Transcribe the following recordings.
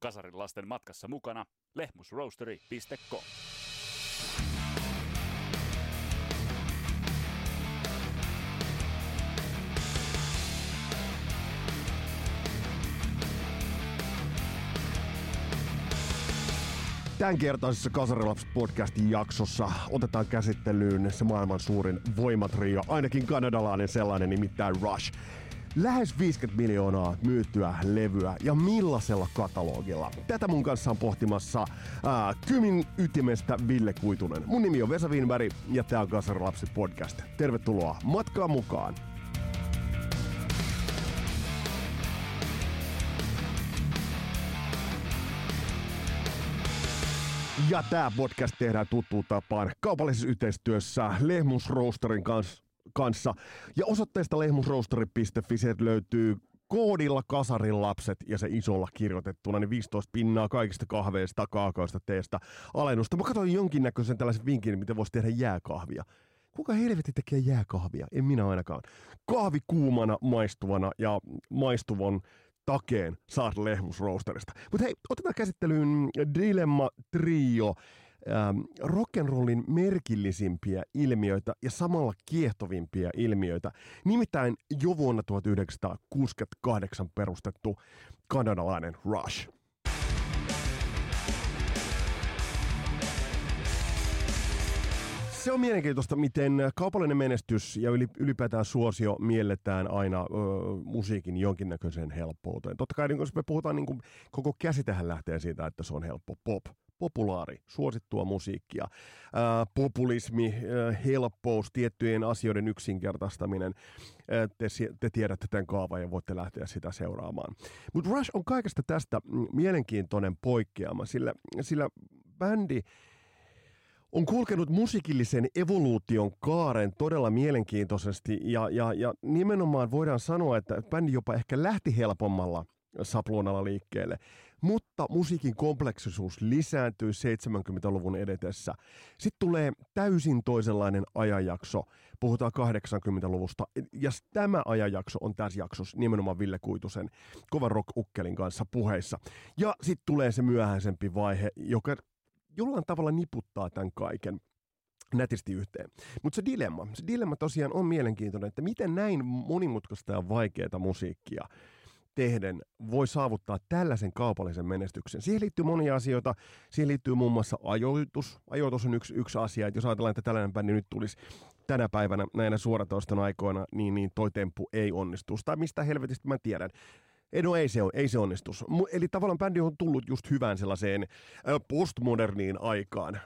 Kasarin lasten matkassa mukana lehmusroastery.com. Tämän kertaisessa Kasarilaps podcastin jaksossa otetaan käsittelyyn se maailman suurin voimatrio, ainakin kanadalainen sellainen nimittäin Rush. Lähes 50 miljoonaa myyttyä levyä ja millaisella katalogilla? Tätä mun kanssa on pohtimassa ää, Kymin ytimestä Ville Kuitunen. Mun nimi on Vesa Winberg ja tää on Kasarilapsi podcast. Tervetuloa matkaa mukaan! Ja tämä podcast tehdään tuttuun tapaan kaupallisessa yhteistyössä Lehmus Roasterin kanssa, kanssa. Ja osoitteesta lehmusroasteri.fi sieltä löytyy koodilla kasarin lapset ja se isolla kirjoitettuna, niin 15 pinnaa kaikista kahveista, kaakaoista, teestä alennusta. Mä katsoin jonkinnäköisen tällaisen vinkin, miten voisi tehdä jääkahvia. Kuka helvetti tekee jääkahvia? En minä ainakaan. Kahvi kuumana, maistuvana ja maistuvan takeen saat lehmusroosterista. Mutta hei, otetaan käsittelyyn Dilemma Trio, ähm, rock'n'rollin merkillisimpiä ilmiöitä ja samalla kiehtovimpia ilmiöitä. Nimittäin jo vuonna 1968 perustettu kanadalainen Rush. Se on mielenkiintoista, miten kaupallinen menestys ja ylipäätään suosio mielletään aina ö, musiikin jonkinnäköiseen helppouteen. Totta kai niin, jos me puhutaan, niin kuin, koko käsitehän lähtee siitä, että se on helppo pop populaari, suosittua musiikkia, ää, populismi, ää, helppous, tiettyjen asioiden yksinkertaistaminen. Ää, te, te tiedätte tämän kaavan ja voitte lähteä sitä seuraamaan. Mutta Rush on kaikesta tästä mielenkiintoinen poikkeama, sillä, sillä bändi on kulkenut musiikillisen evoluution kaaren todella mielenkiintoisesti ja, ja, ja nimenomaan voidaan sanoa, että bändi jopa ehkä lähti helpommalla sapluunalla liikkeelle. Mutta musiikin kompleksisuus lisääntyy 70-luvun edetessä. Sitten tulee täysin toisenlainen ajanjakso. Puhutaan 80-luvusta. Ja tämä ajanjakso on tässä jaksossa nimenomaan Ville Kuitusen kovan rock-ukkelin kanssa puheissa. Ja sitten tulee se myöhäisempi vaihe, joka jollain tavalla niputtaa tämän kaiken nätisti yhteen. Mutta se dilemma, se dilemma tosiaan on mielenkiintoinen, että miten näin monimutkaista ja vaikeaa musiikkia tehden voi saavuttaa tällaisen kaupallisen menestyksen. Siihen liittyy monia asioita. Siihen liittyy muun muassa ajoitus. Ajoitus on yksi, yksi asia, että jos ajatellaan, että tällainen bändi nyt tulisi tänä päivänä näinä suoratoiston aikoina, niin, niin toi temppu ei onnistu. Tai mistä helvetistä mä tiedän. Ei, no ei se, on, ei se onnistu. Eli tavallaan bändi on tullut just hyvään sellaiseen postmoderniin aikaan.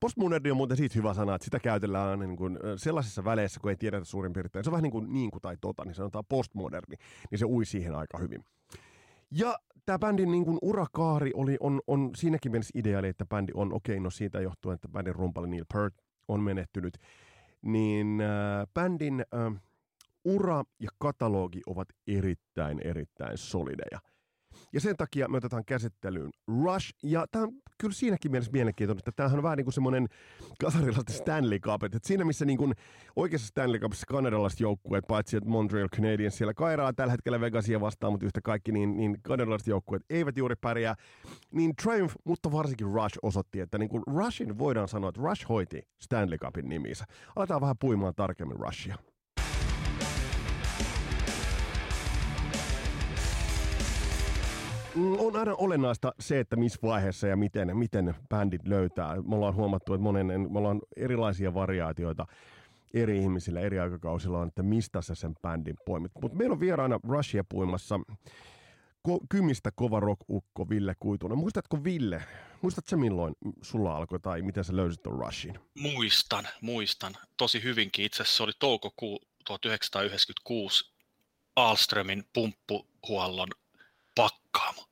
Postmoderni on muuten siitä hyvä sana, että sitä käytellään aina niin kuin sellaisissa väleissä, kun ei tiedetä suurin piirtein. Se on vähän niin kuin niin kuin tai tota, niin sanotaan postmoderni, niin se ui siihen aika hyvin. Ja tämä bändin niin kuin urakaari oli, on, on siinäkin mielessä ideaali, että bändi on, okei, okay, no siitä johtuen, että bändin rumpali Neil Peart on menehtynyt, niin äh, bändin äh, ura ja katalogi ovat erittäin, erittäin solideja. Ja sen takia me otetaan käsittelyyn Rush, ja tämä on kyllä siinäkin mielessä mielenkiintoinen, että tämähän on vähän niin kuin semmoinen kasarilaisten Stanley Cup, että siinä missä niin kuin oikeassa Stanley Cupissa kanadalaiset joukkueet, paitsi että Montreal Canadiens siellä kairaa tällä hetkellä Vegasia vastaan, mutta yhtä kaikki, niin, niin kanadalaiset joukkueet eivät juuri pärjää, niin Triumph, mutta varsinkin Rush osoitti, että niin kuin Rushin voidaan sanoa, että Rush hoiti Stanley Cupin nimissä. Aletaan vähän puimaan tarkemmin Rushia. On aina olennaista se, että missä vaiheessa ja miten, miten bändit löytää. Me ollaan huomattu, että monen, me ollaan erilaisia variaatioita eri ihmisillä eri aikakausilla on, että mistä sä sen bändin poimit. Mutta meillä on vieraana Rushia puimassa ko- kymistä kova rock-ukko Ville Kuitunen. Muistatko Ville, muistatko milloin sulla alkoi tai miten sä löysit ton Rushin? Muistan, muistan. Tosi hyvinkin. Itse asiassa se oli toukokuu 1996 Alströmin pumppuhuollon pakkaamo.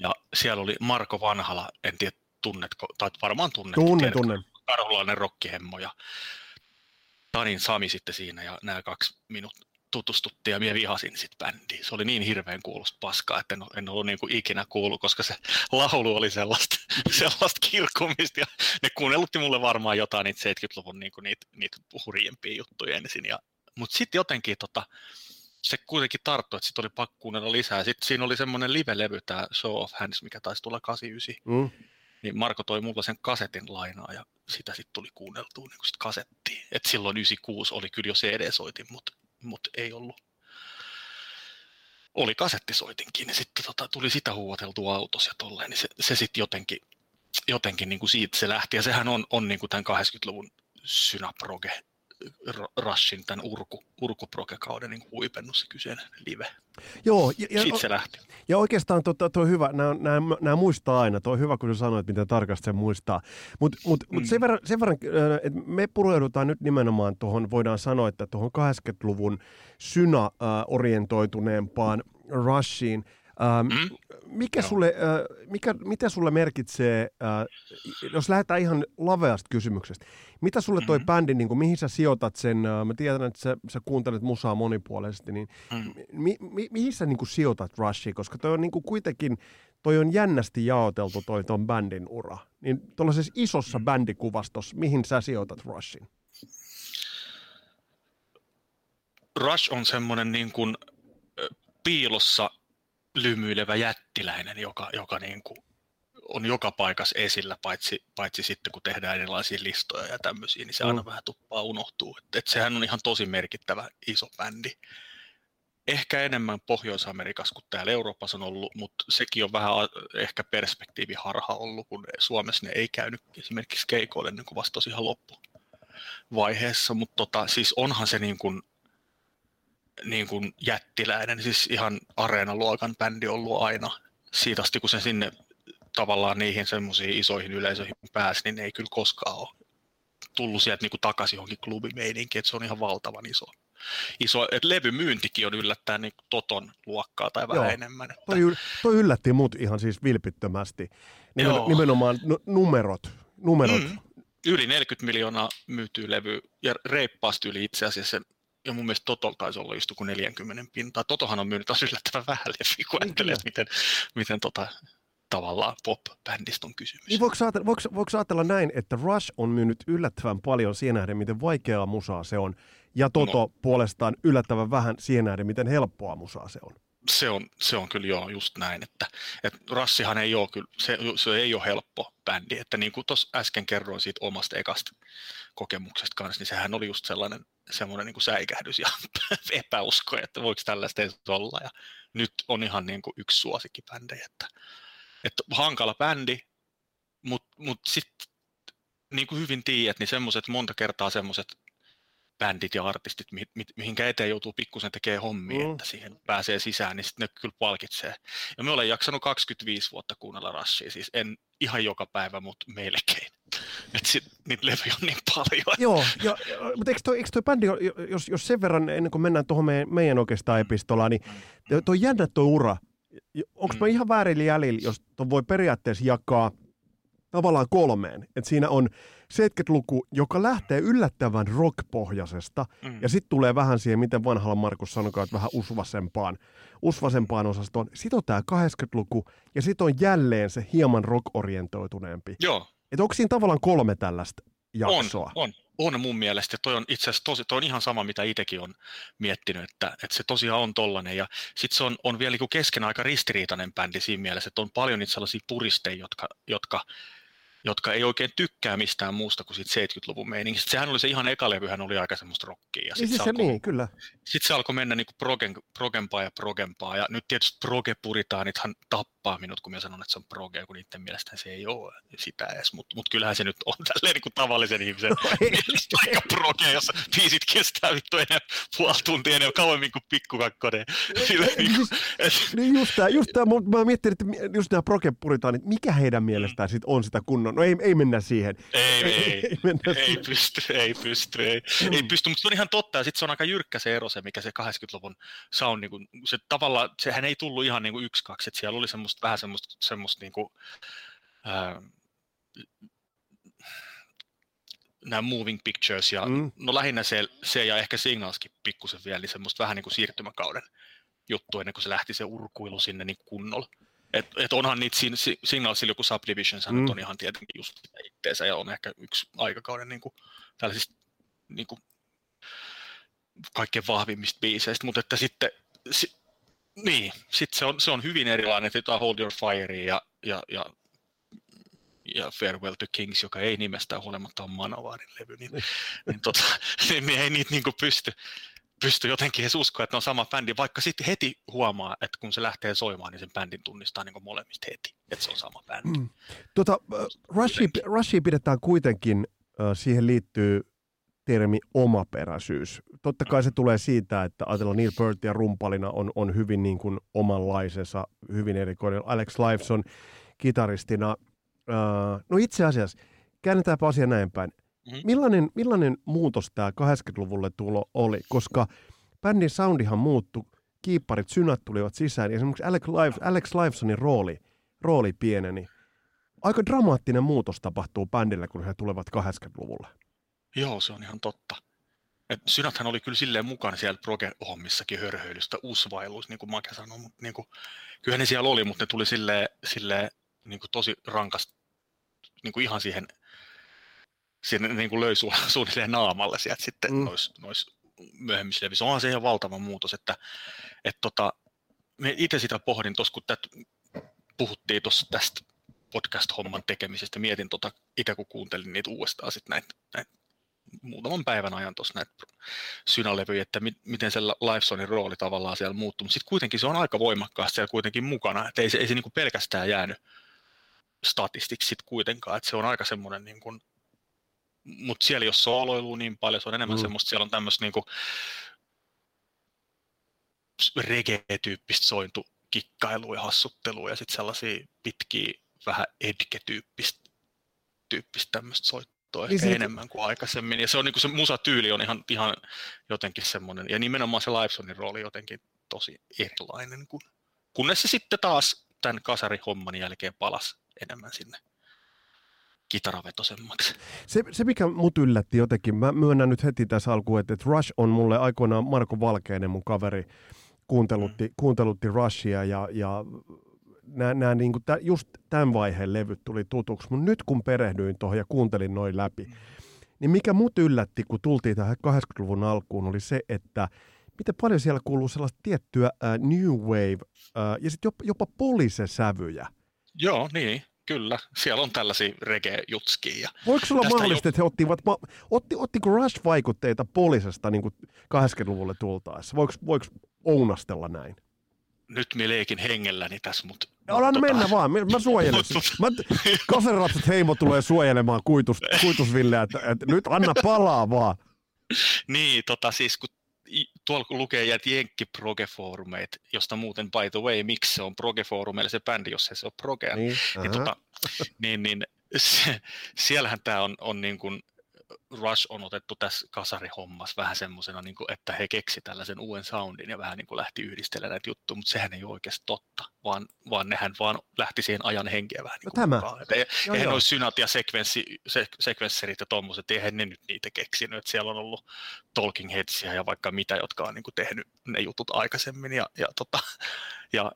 Ja siellä oli Marko Vanhala, en tiedä tunnetko, tai varmaan tunnet. Tunne, tunne. Karhulainen rokkihemmo ja Tanin Sami sitten siinä ja nämä kaksi minut tutustuttiin ja minä vihasin sitten bändiä. Se oli niin hirveän kuulosta paskaa, että en, en ollut niin kuin ikinä kuullut, koska se laulu oli sellaista, sellaista kirkkumista ja ne kuunnellutti mulle varmaan jotain niitä 70-luvun niin kuin niitä, niitä hurjempia juttuja ensin. Ja, mutta sitten jotenkin tota, se kuitenkin tarttui, että sitten oli pakko kuunnella lisää. Sitten siinä oli semmoinen live-levy, tämä Show of Hands, mikä taisi tulla 89. Mm. Niin Marko toi mulla sen kasetin lainaa ja sitä sitten tuli kuunneltua niin sit kasettiin. Et silloin 96 oli kyllä jo CD-soitin, mutta mut ei ollut. Oli kasettisoitinkin, niin sitten tota, tuli sitä huuateltua autossa ja tolleen, niin se, se sitten jotenkin, jotenkin niin kuin siitä se lähti. Ja sehän on, on niin kuin tämän 80-luvun synaproge Rushin tämän urku, urkuprokekauden niin huipennus se kyseinen live. Joo, ja, ja, Siitä se lähti. Ja oikeastaan tuo, tuo hyvä, nämä, nämä, nämä muistaa aina, tuo hyvä, kun sä sanoit, miten tarkasti se muistaa. Mutta mut, mm. mut sen verran, sen verran että me pureudutaan nyt nimenomaan tuohon, voidaan sanoa, että tuohon 80-luvun syna-orientoituneempaan Rushiin – Ähm, mm. mikä sulle, äh, mikä, mitä sulle merkitsee, äh, jos lähdetään ihan laveasta kysymyksestä, mitä sulle toi mm-hmm. bändi, niin kuin, mihin sä sijoitat sen, äh, mä tiedän, että sä, sä kuuntelet musaa monipuolisesti, niin mm. mi, mi, mihin sä niin kuin, sijoitat Rushia, koska toi on niin kuin, kuitenkin, toi on jännästi jaoteltu toi ton bändin ura, niin tuollaisessa isossa mm. bändikuvastossa, mihin sä sijoitat Rushin? Rush on semmoinen niin kuin piilossa lymyilevä jättiläinen, joka, joka niin kuin on joka paikassa esillä, paitsi, paitsi sitten kun tehdään erilaisia listoja ja tämmöisiä, niin se aina mm. vähän tuppaa unohtuu. Et, et sehän on ihan tosi merkittävä iso bändi. Ehkä enemmän Pohjois-Amerikassa kuin täällä Euroopassa on ollut, mutta sekin on vähän ehkä perspektiiviharha ollut, kun Suomessa ne ei käynyt esimerkiksi keikoille niin kuin vasta ihan loppuvaiheessa, mutta tota, siis onhan se niin kuin niin kuin jättiläinen, siis ihan areenaluokan bändi ollut aina. Siitä asti, kun se sinne tavallaan niihin semmoisiin isoihin yleisöihin pääsi, niin ei kyllä koskaan ole tullut sieltä niin kuin takaisin johonkin klubimeininkiin, että se on ihan valtavan iso. iso että levymyyntikin on yllättäen niin Toton luokkaa tai vähän Joo. enemmän. Että... Toi, toi yllätti mut ihan siis vilpittömästi. Nimen, nimenomaan numerot. numerot. Mm, yli 40 miljoonaa myytyy levy ja reippaasti yli itse asiassa ja mun mielestä Toto taisi olla just kuin 40 pintaa. Totohan on myynyt taas yllättävän vähän leffiä, kun niin, ajattelee, miten, miten tota, tavallaan pop-bändistä on kysymys. Niin voiko, ajatella, voiko, voiko ajatella näin, että Rush on myynyt yllättävän paljon siihen nähden, miten vaikeaa musaa se on, ja Toto no. puolestaan yllättävän vähän siihen nähden, miten helppoa musaa se on? Se on, se on kyllä joo just näin, että, että Rassihan ei ole kyllä, se, se ei ole helppo bändi, että niin kuin tuossa äsken kerroin siitä omasta ekasta kokemuksesta kanssa, niin sehän oli just sellainen semmoinen niin kuin säikähdys ja epäusko, että voiko tällaista edes olla. Ja nyt on ihan niin kuin yksi suosikkibändejä, että, että hankala bändi, mutta mut sitten niin kuin hyvin tiedät, niin semmoiset monta kertaa semmoiset bändit ja artistit, mi, mi, mihinkä eteen joutuu pikkusen tekemään hommia, mm. että siihen pääsee sisään, niin sitten ne kyllä palkitsee. Ja me olen jaksanut 25 vuotta kuunnella Rushia, siis en ihan joka päivä, mutta melkein. Että sit, niitä levyjä on niin paljon. Joo, ja, mutta eikö toi, eikö toi bändi, jos, jos sen verran, ennen kuin mennään tuohon meidän, meidän oikeastaan epistolaan, niin toi jännä toi ura. Onko mm. mä ihan väärillä jäljillä, jos toi voi periaatteessa jakaa tavallaan kolmeen. Että siinä on 70-luku, joka lähtee yllättävän rock-pohjaisesta, mm. ja sitten tulee vähän siihen, miten vanhalla Markus sanoi, että vähän usvasempaan, usvasempaan osastoon. Sitten on tämä 80-luku, ja sitten on jälleen se hieman rock-orientoituneempi. Joo. Että onko siinä tavallaan kolme tällaista jaksoa? On, on. On mun mielestä. Toi on itse asiassa tosi, toi on ihan sama, mitä itsekin on miettinyt, että, että se tosiaan on tollanen. Ja sitten se on, on vielä niin kesken aika ristiriitainen bändi siinä mielessä, että on paljon niitä sellaisia puristeja, jotka, jotka jotka ei oikein tykkää mistään muusta kuin siitä 70-luvun meiningistä. Sehän oli se ihan eka levyhän oli aika semmoista rockia. Ja sit niin, se, alkoi, niin, kyllä. Sitten se alkoi mennä niinku progen, progempaa ja progempaa. Ja nyt tietysti proge-puritaanithan tappaa minut, kun minä sanon, että se on proge, kun niiden mielestä se ei ole sitä edes. Mutta mut kyllähän se nyt on tälleen niinku tavallisen ihmisen no, mielestä aika proge, jos biisit kestää vittu enää puoli tuntia enää kauemmin kuin pikkukakkonen. Niinku, niin just tämä, just tämä, mä mietin, että just nämä proge-puritaanit, mikä heidän mielestään sit on sitä kunnon No ei, ei mennä siihen. Ei, ei, ei, ei, mennä ei siihen. pysty, ei pysty, ei, mm. ei pysty, mutta se on ihan totta, ja sitten se on aika jyrkkä se ero, se mikä se 80-luvun sound, niin kuin, se tavallaan, sehän ei tullut ihan niin kuin yksi, kaksi, että siellä oli semmoista, vähän semmoista, semmoista niin kuin, ää, nämä moving pictures, ja mm. no lähinnä se, se ja ehkä signalskin pikkusen vielä, niin semmoista vähän niin kuin siirtymäkauden juttu ennen kuin se lähti se urkuilu sinne niin kunnolla. Et, et onhan niitä sin, Signalsilla joku Subdivisions mm. on ihan tietenkin just itteensä ja on ehkä yksi aikakauden niin kuin, tällaisista niin kuin, kaikkein vahvimmista biiseistä, mutta että sitten, si, niin, sitten se on, se on hyvin erilainen, että Hold Your Fire ja, ja, ja ja Farewell to Kings, joka ei nimestään huolimatta ole Manovarin levy, niin, niin, tota, niin, niin ei niitä niin kuin pysty, pysty jotenkin edes uskoa, että ne on sama bändi, vaikka sitten heti huomaa, että kun se lähtee soimaan, niin sen bändin tunnistaa niin molemmista heti, että se on sama bändi. Mm. Tota, Rushia, Rushia pidetään kuitenkin, äh, siihen liittyy termi omaperäisyys. Totta kai se tulee siitä, että ajatellaan Neil Peartia rumpalina on, on hyvin niin kuin omanlaisensa, hyvin erikoinen. Alex Lifeson kitaristina. Uh, no itse asiassa, käännetäänpä asia näin päin. Mm-hmm. Millainen, millainen muutos tämä 80-luvulle tulo oli? Koska bändin soundihan muuttui, kiipparit, synät tulivat sisään ja esimerkiksi Alex, Lives, Alex Livesonin rooli, rooli pieneni. Aika dramaattinen muutos tapahtuu bändille, kun he tulevat 80-luvulle. Joo, se on ihan totta. Et Synathan oli kyllä silleen mukana siellä proge-hommissakin hörhöilystä, usvailuissa, niin kuin Make sanoi, mutta niin kuin, kyllä ne siellä oli, mutta ne tuli silleen, silleen niin kuin tosi rankasta, niin kuin ihan siihen, siihen niin kuin löi su, suunnilleen naamalle sieltä sitten mm. nois, nois myöhemmissä levissä. Onhan se ihan valtava muutos, että et tota, me itse sitä pohdin tuossa, kun tät, puhuttiin tuossa tästä podcast-homman tekemisestä, mietin tota, itse kun kuuntelin niitä uudestaan sitten näitä, näitä muutaman päivän ajan tuossa näitä synälevyjä, että mi- miten se Livesonin rooli tavallaan siellä muuttuu, mutta sitten kuitenkin se on aika voimakkaasti siellä kuitenkin mukana, että ei se, ei se niinku pelkästään jäänyt statistiksi sitten kuitenkaan, että se on aika semmoinen niin kuin, mutta siellä ei ole sooloilua niin paljon, se on enemmän mm. semmoista, siellä on tämmöistä niin kuin reggae-tyyppistä sointu kikkailua ja hassuttelua ja sitten sellaisia pitkiä vähän edge-tyyppistä tyyppistä tämmöistä soittoa soittoa niin ehkä siitä... enemmän kuin aikaisemmin. Ja se on niin kuin se musatyyli on ihan, ihan jotenkin semmoinen, ja nimenomaan se Livesonin rooli jotenkin tosi erilainen, kun, kunnes se sitten taas tämän kasarihomman jälkeen palasi enemmän sinne kitaravetosemmaksi. Se, se, mikä mut yllätti jotenkin, mä myönnän nyt heti tässä alkuun, että, että Rush on mulle aikoinaan Marko Valkeinen, mun kaveri, kuuntelutti, mm. kuuntelutti Rushia ja, ja nämä, nämä niin kuin, just tämän vaiheen levyt tuli tutuksi, mutta nyt kun perehdyin tuohon ja kuuntelin noin läpi, niin mikä mut yllätti, kun tultiin tähän 80-luvun alkuun, oli se, että miten paljon siellä kuuluu sellaista tiettyä uh, new wave uh, ja sitten jopa, jopa polisesävyjä. Joo, niin, kyllä. Siellä on tällaisia reggae-jutskia. Voiko olla mahdollista, jo... että he ottivat, otti, ottiko Rush-vaikutteita polisesta niin 80-luvulle tultaessa? Voiko, voiko ounastella näin? Nyt me leikin hengelläni tässä, mutta... Älä tota... mennä vaan, mä suojelen. mä, Kaseratset heimo tulee suojelemaan kuitus, kuitusville, että, että, nyt anna palaa vaan. niin, tota siis kun tuolla kun lukee jäät Jenkki Progeforumeit, josta muuten by the way, miksi se on Progeforumeille se bändi, jos se on Progea, niin, niin, tota, niin, niin se, siellähän tämä on, on niin kuin Rush on otettu tässä kasarihommassa vähän semmoisena, niin että he keksi tällaisen uuden soundin ja vähän niin kuin lähti yhdistelemään näitä juttuja, mutta sehän ei ole oikeasti totta, vaan, vaan nehän vaan lähti siihen ajan henkeä vähän niin kuin no, tämä. Että joo, eihän joo. synat ja sekvenssi, se, sekvensserit ja tommoset, eihän ne nyt niitä keksinyt, että siellä on ollut Talking Headsia ja vaikka mitä, jotka on niin kuin tehnyt ne jutut aikaisemmin ja, ja, tota, ja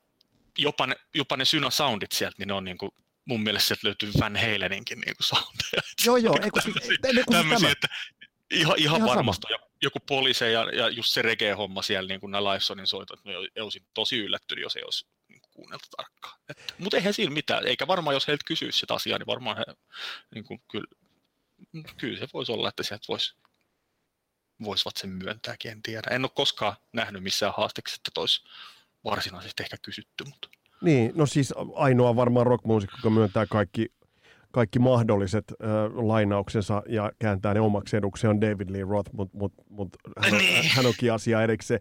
jopa ne, jopa ne Syna-soundit sieltä, niin ne on niin kuin mun mielestä sieltä löytyy Van Haleninkin niin soundeja. Joo, joo. Eiku, tämmöisiä, tämmöisiä että ihan, ihan, ihan varmasti. Ja joku poliise ja, ja just se reggae-homma siellä, niin kuin nämä Livesonin soitot, niin olisin tosi yllättynyt, jos ei olisi niin kuunneltu tarkkaan. Mutta eihän siinä mitään, eikä varmaan jos heiltä kysyisi sitä asiaa, niin varmaan he, niin kuin, kyllä, kyllä se voisi olla, että sieltä voisi voisivat sen myöntääkin, en tiedä. En ole koskaan nähnyt missään haasteeksi, että olisi varsinaisesti ehkä kysytty, mutta niin, no siis ainoa varmaan rockmuusikko, joka myöntää kaikki, kaikki mahdolliset äh, lainauksensa ja kääntää ne omaksi eduksi, on David Lee Roth, mutta mut, mut, hän, on, niin. hän onkin asia erikseen.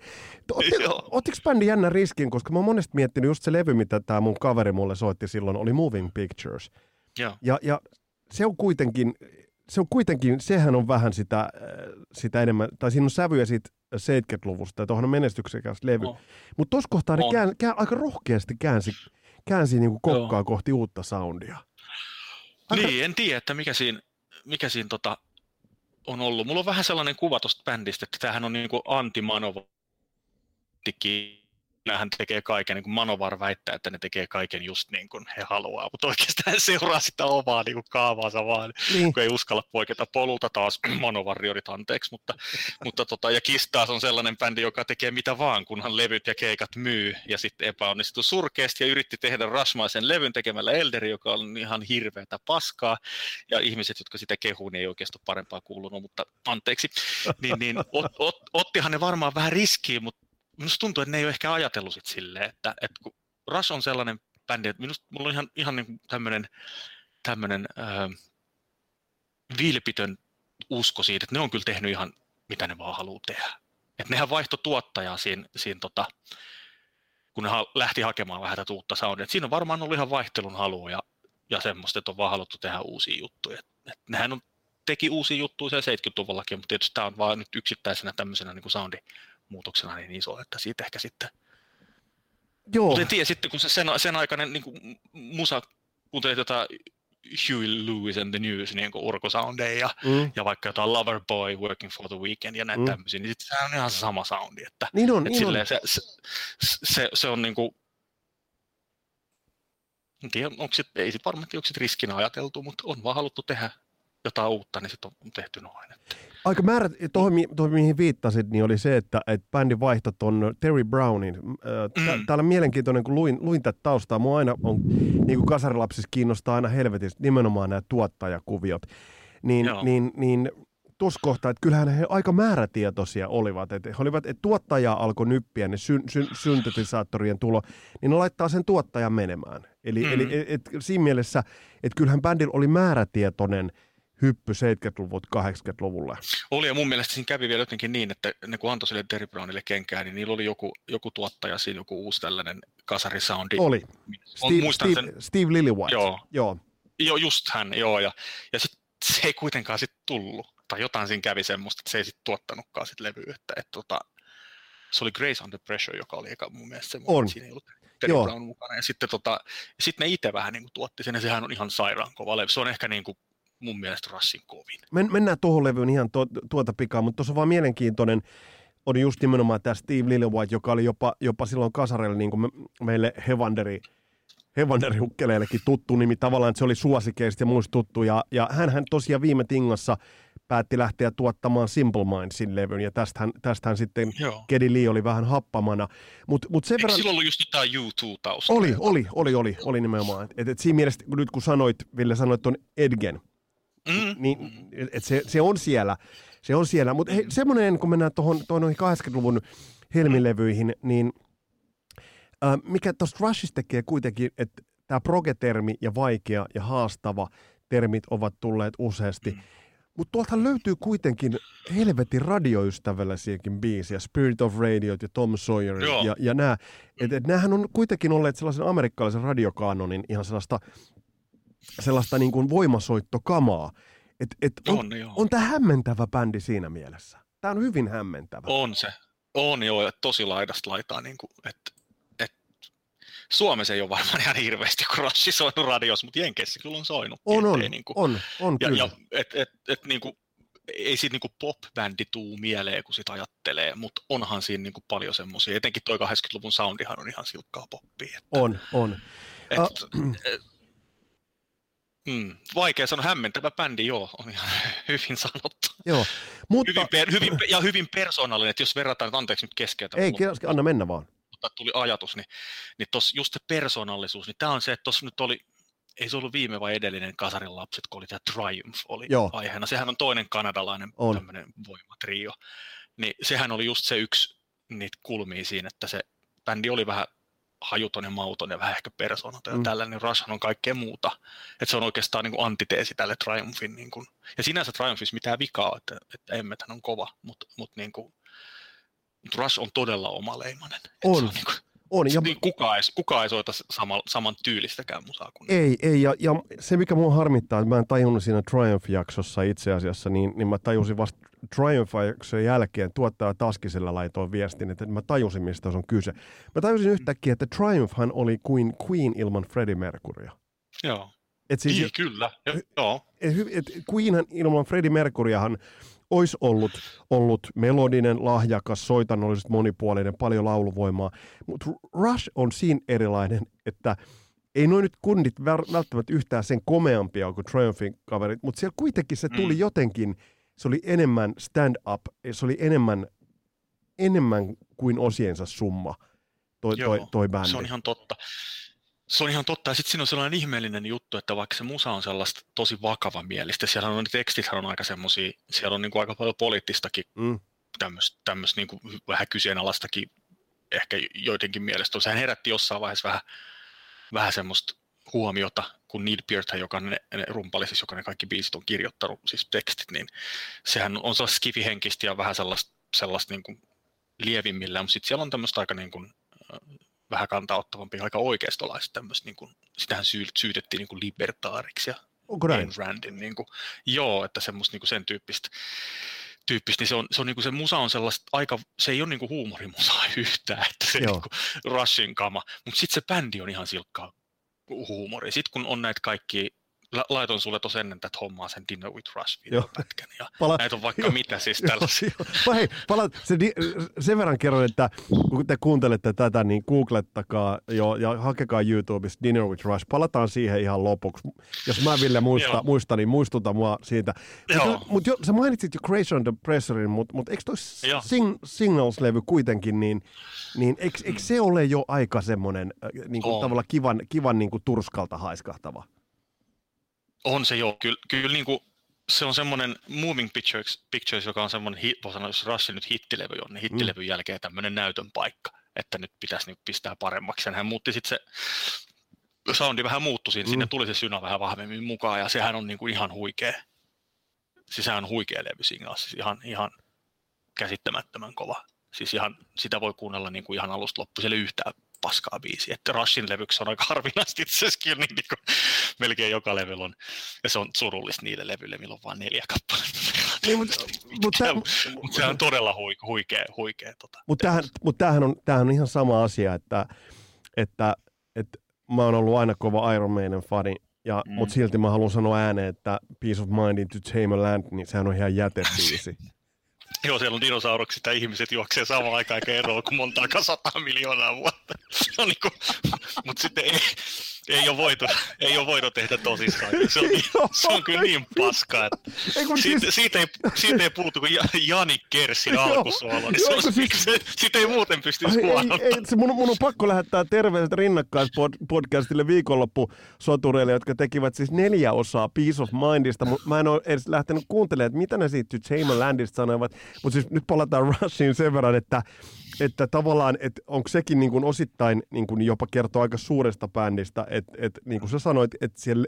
Ottiko bändi jännä riskin, koska mä oon monesti miettinyt just se levy, mitä tämä mun kaveri mulle soitti silloin, oli Moving Pictures. Joo. Ja, ja se on kuitenkin, se on kuitenkin, sehän on vähän sitä, sitä enemmän, tai siinä on sävyjä siitä 70-luvusta, ja tuohon on menestyksekäs levy. Oh. Mutta tuossa kohtaa ne kään, kään, aika rohkeasti käänsi, käänsi niinku kokkaa Joo. kohti uutta soundia. Aika... Niin, en tiedä, että mikä siinä, mikä siinä tota, on ollut. Mulla on vähän sellainen kuva tuosta bändistä, että tämähän on niinku anti näähän tekee kaiken, niin kuin Manovar väittää, että ne tekee kaiken just niin kuin he haluaa, mutta oikeastaan seuraa sitä omaa niin kuin kaavaansa vaan, niin. kun ei uskalla poiketa polulta taas Manovarriorit anteeksi, mutta, mutta tota, ja Kiss taas on sellainen bändi, joka tekee mitä vaan, kunhan levyt ja keikat myy, ja sitten epäonnistui surkeasti ja yritti tehdä rasmaisen levyn tekemällä Elderi, joka on ihan hirveätä paskaa, ja ihmiset, jotka sitä kehuu, niin ei oikeastaan parempaa kuulunut, mutta anteeksi, niin, niin ot, ot, ottihan ne varmaan vähän riskiä, mutta minusta tuntuu, että ne ei ole ehkä ajatellut sit silleen, että, että kun Rush on sellainen bändi, että minusta mulla on ihan, ihan niin tämmöinen, tämmöinen äh, vilpitön usko siitä, että ne on kyllä tehnyt ihan mitä ne vaan haluaa tehdä. Että nehän vaihto tuottajaa siinä, siinä tota, kun ne lähti hakemaan vähän tätä uutta soundia. Et siinä on varmaan ollut ihan vaihtelun halua ja, ja semmoista, että on vaan haluttu tehdä uusia juttuja. Et, et nehän on, teki uusia juttuja siellä 70-luvullakin, mutta tietysti tämä on vaan nyt yksittäisenä tämmöisenä niin soundi muutoksena niin iso, että siitä ehkä sitten... Joo. Mutta en tiedä, sitten kun se sen, sen aikainen niin kuin musa, kun teet jotain Huey Lewis and the News niin kuin urkusoundeja ja, mm. ja vaikka jotain Loverboy, Working for the Weekend ja näitä mm. tämmöisiä, niin sitten se on ihan sama soundi. Että, niin on, että niin on. Se, se, se, se, on niin kuin, en tiedä, onko sit, ei sit varmasti onko sit riskinä ajateltu, mutta on vaan haluttu tehdä jotain uutta, niin sitten on tehty noin. Että. Aika määrät, tuohon, tuohon mihin viittasit, niin oli se, että, että bändi vaihtoi ton Terry Brownin. Äh, mm. Täällä on mielenkiintoinen, kun luin, luin tätä taustaa. Mua aina on, niin kuin kasarilapsissa kiinnostaa aina helvetistä nimenomaan nämä tuottajakuviot. Niin, niin, niin tuossa kohtaa, että kyllähän he aika määrätietoisia olivat. Että he olivat, että tuottaja alkoi nyppiä ne sy, sy, syntetisaattorien tulo, niin ne laittaa sen tuottajan menemään. Eli, mm. eli et, et, siinä mielessä, että kyllähän bändillä oli määrätietoinen – hyppy 70-luvut 80-luvulle. Oli ja mun mielestä siinä kävi vielä jotenkin niin, että ne kun antoi sille Terry Brownille kenkää, niin niillä oli joku, joku tuottaja siinä, joku uusi tällainen kasarisoundi. Oli. Steve, Steve, sen. Steve Lillywhite. Joo. joo. Joo, just hän, joo. Ja, ja sit, se ei kuitenkaan sitten tullut. Tai jotain siinä kävi semmoista, että se ei sitten tuottanutkaan sit levyä. Että, et, tota, se oli Grace Under Pressure, joka oli eka mun mielestä semmoinen, on. siinä ei ollut Terry Joo. Brown mukana. Ja sitten tota, sit ne itse vähän niin kuin tuotti sen, ja sehän on ihan sairaan kova levy. Se on ehkä niin kuin mun mielestä Rassin kovin. Men, mennään tuohon levyyn ihan tu, tuota pikaa, mutta tuossa on vaan mielenkiintoinen, on just nimenomaan tämä Steve Lillywhite, joka oli jopa, jopa silloin kasarelle niin kuin me, meille Hevanderi, Hevanderi Hukkeleillekin tuttu nimi, tavallaan että se oli suosikeista ja muista tuttu, ja, ja hän tosiaan viime tingassa päätti lähteä tuottamaan Simple Mindsin levyn, ja tästähän, tästähän sitten Joo. Kedi Lee oli vähän happamana. Mut, mut sen Eikö verran... silloin ollut just jotain U2-tausta? Oli, oli, oli, oli, oli nimenomaan. Et, et siinä mielessä, nyt kun sanoit, Ville sanoit tuon Edgen, Mm. Niin, et se, se, on siellä. Se on siellä. Mutta semmoinen, kun mennään tuohon 80-luvun helmilevyihin, niin äh, mikä tuosta Rushista tekee kuitenkin, että tämä proge-termi ja vaikea ja haastava termit ovat tulleet useasti. Mm. Mutta tuolta löytyy kuitenkin helvetin radioystävällisiäkin biisiä, Spirit of Radio ja Tom Sawyer Joo. ja, ja nämä. Et, et näähän on kuitenkin olleet sellaisen amerikkalaisen radiokanonin ihan sellaista sellaista niin kuin voimasoittokamaa. Et, et on, on, on tämä hämmentävä bändi siinä mielessä. Tämä on hyvin hämmentävä. On se. On joo, tosi laidasta laitaa. Niin kuin, että et, Suomessa ei ole varmaan ihan hirveästi Crushi soinut radiossa, mutta Jenkeissä kyllä on soinut. On, on, niin kuin, on, on ja, kyllä. Ja, et, et, et, niin kuin, ei siitä niin pop-bändi tuu mieleen, kun sitä ajattelee, mutta onhan siinä niin kuin paljon semmoisia. Etenkin toi 80-luvun soundihan on ihan silkkaa poppia. Että, on, on. Et, uh, et, Mm, vaikea sanoa, hämmentävä bändi, joo, on ihan hyvin sanottu. Joo, mutta... Hyvin, per, hyvin, ja hyvin persoonallinen, että jos verrataan, että anteeksi nyt keskeytä. Ei, mutta, anna mennä vaan. Mutta tuli ajatus, niin, niin tuossa just se persoonallisuus, niin tämä on se, että tuossa nyt oli, ei se ollut viime vai edellinen Kasarin lapset, kun oli tämä Triumph oli Joo. aiheena. Sehän on toinen kanadalainen on. tämmöinen voimatrio. Niin sehän oli just se yksi niitä kulmia siinä, että se bändi oli vähän hajuton ja mauton ja vähän ehkä persoonaton ja mm. tällainen, niin Rushhan on kaikkea muuta. Että se on oikeastaan niin kuin antiteesi tälle Triumphin. Niin kuin. Ja sinänsä Triumphissa mitään vikaa, että, että Emmethän on kova, mutta, mutta niin kuin, Rush on todella omaleimainen. On. On niin kuin, on. Ja... Niin kukaan, ei, kukaan ei soita sama, saman tyylistäkään musaa kuin Ei, ei. Ja, ja se, mikä mua harmittaa, että mä en tajunnut siinä Triumph-jaksossa itse asiassa, niin, niin mä tajusin vasta Triumph-jakson jälkeen tuottaja Taskisella laitoin viestin, että mä tajusin, mistä on kyse. Mä tajusin yhtäkkiä, että Triumphhan oli kuin Queen ilman Freddie Mercurya. Joo. Et siis, Niin, kyllä. Jo- Joo. et, et Queenhan ilman Freddie Mercuryhan olisi ollut, ollut melodinen, lahjakas, soitannollisesti monipuolinen, paljon lauluvoimaa. Mutta Rush on siinä erilainen, että ei noin nyt kundit välttämättä yhtään sen komeampia kuin Triumphin kaverit, mutta siellä kuitenkin se tuli Mm. jotenkin, se oli enemmän stand-up, se oli enemmän, enemmän kuin osiensa summa, toi, toi, Joo, toi bändi. Se on ihan totta. Se on ihan totta. Ja sitten siinä on sellainen ihmeellinen juttu, että vaikka se musa on sellaista tosi vakava mielistä, siellä on ne tekstithän on aika semmoisia, siellä on niinku aika paljon poliittistakin Mm. tämmöistä tämmöis niinku vähän kyseenalaistakin ehkä joidenkin mielestä. Sehän herätti jossain vaiheessa vähän, vähän semmoista huomiota, kun Neil Peart, joka ne, ne rumpali, siis joka ne kaikki biisit on kirjoittanut, siis tekstit, niin sehän on sellaista skifihenkistä ja vähän sellaista, sellaista niin kuin lievimmillä, mutta sitten siellä on tämmöistä aika niin kuin, äh, vähän kantaottavampi, aika oikeistolaista tämmöistä, niin kuin, sitähän syy, syytettiin niin kuin libertaariksi ja Onko näin? Ayn Randin, niin kuin, joo, että semmoista niin kuin sen tyyppistä, tyyppistä niin se on, se, on niin kuin, se musa on sellaista aika, se ei ole niin kuin huumorimusaa yhtään, että se Joo. niin kuin Rushin kama, mutta sitten se bändi on ihan silkkaa huumori. Sitten kun on näitä kaikki, la- laitoin sulle tuossa ennen tätä hommaa sen Dinner with Rush videopätkän, ja Pala- näitä on vaikka Joo. mitä siis tällaisia. Pa- Hei, pala, se, di- sen verran kerron, että kun te kuuntelette tätä, niin googlettakaa jo, ja hakekaa YouTubesta Dinner with Rush. Palataan siihen ihan lopuksi. Jos mä Ville muista, muista niin muistuta mua siitä. Mutta mut jo, sä mainitsit jo Creation the Pressurein, mutta mut eikö toi sing, Signals-levy kuitenkin, niin, niin eikö, eikö se ole jo aika semmoinen niin kuin On. tavallaan kivan, kivan niin kuin turskalta haiskahtava? On se joo, kyllä, kyllä niin kuin, se on semmoinen Moving Pictures, Pictures joka on semmoinen, hi- voi sanoa, jos Rushin nyt hittilevy on, niin hittilevyn mm. jälkeen tämmöinen näytön paikka, että nyt pitäisi niin pistää paremmaksi. Ja hän muutti sitten se soundi vähän muuttui siinä, mm. sinne tuli se synä vähän vahvemmin mukaan, ja sehän on niin kuin ihan huikea. Siis sehän on huikea levy Signals, siis ihan, ihan käsittämättömän kova. Siis ihan, sitä voi kuunnella niin kuin ihan alusta loppuun, siellä yhtään paskaa biisiä. Että Rushin levyksi on aika harvinaista itse asiassa kyllä niin, niin kuin, melkein joka levyllä on. Ja se on surullista niille levyille, millä on vain neljä kappaletta. Niin, mutta Mutta se on todella hui, huikea, huikea tota, Mutta tämähän, mut tämähän, on, tämähän on ihan sama asia, että, että, että mä oon ollut aina kova Iron Maiden fani, ja, mm. Mutta silti mä haluan sanoa ääneen, että Peace of Mind into Tame Land, niin sehän on ihan jätebiisi. Joo, siellä on dinosaurukset ja ihmiset juoksee samaan aikaan eikä eroa kuin monta sataa miljoonaa vuotta. Se on niinku, mutta sitten ei, ei, ole voitu, ei ole voitu tehdä tosissaan. Se on, niin- se on kyllä niin paska, että siitä, siis, siitä, ei, siitä ei puutu kuin Ja- Jani Kerssin Joo, alkusuolo, niin joo, se on, siis- se, siitä ei muuten pystyisi se mun, mun on pakko lähettää terveiset rinnakkaispodcastille viikonloppusotureille, jotka tekivät siis neljä osaa Peace of Mindista. Mä en ole edes lähtenyt kuuntelemaan, että mitä ne siitä Tame a Landista sanoivat, mutta siis nyt palataan Rushiin sen verran, että että tavallaan, että onko sekin niin kuin osittain niin kuin jopa kertoo aika suuresta bändistä, että, että niin kuin sä sanoit, että siellä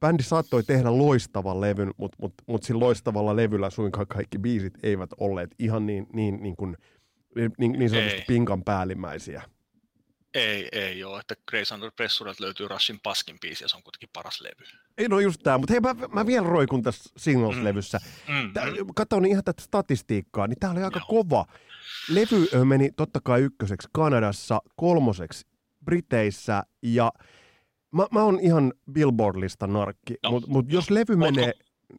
bändi saattoi tehdä loistavan levyn, mutta mut, mut sillä loistavalla levyllä suinkaan kaikki biisit eivät olleet ihan niin, niin, niin, kuin, niin, niin sanotusti Ei. pinkan päällimmäisiä. Ei, ei ole, että Grace Under Pressuret löytyy Rushin paskin biisi ja se on kuitenkin paras levy. Ei no just tämä, mutta hei mä, mä vielä roikun tässä Singles-levyssä. Mm, Tää, mm. katsoin ihan tätä statistiikkaa, niin tämä oli aika Joo. kova. Levy meni totta kai ykköseksi Kanadassa, kolmoseksi Briteissä ja mä, mä oon ihan Billboard-listan narkki, No. mutta mut jos levy Ootko- menee,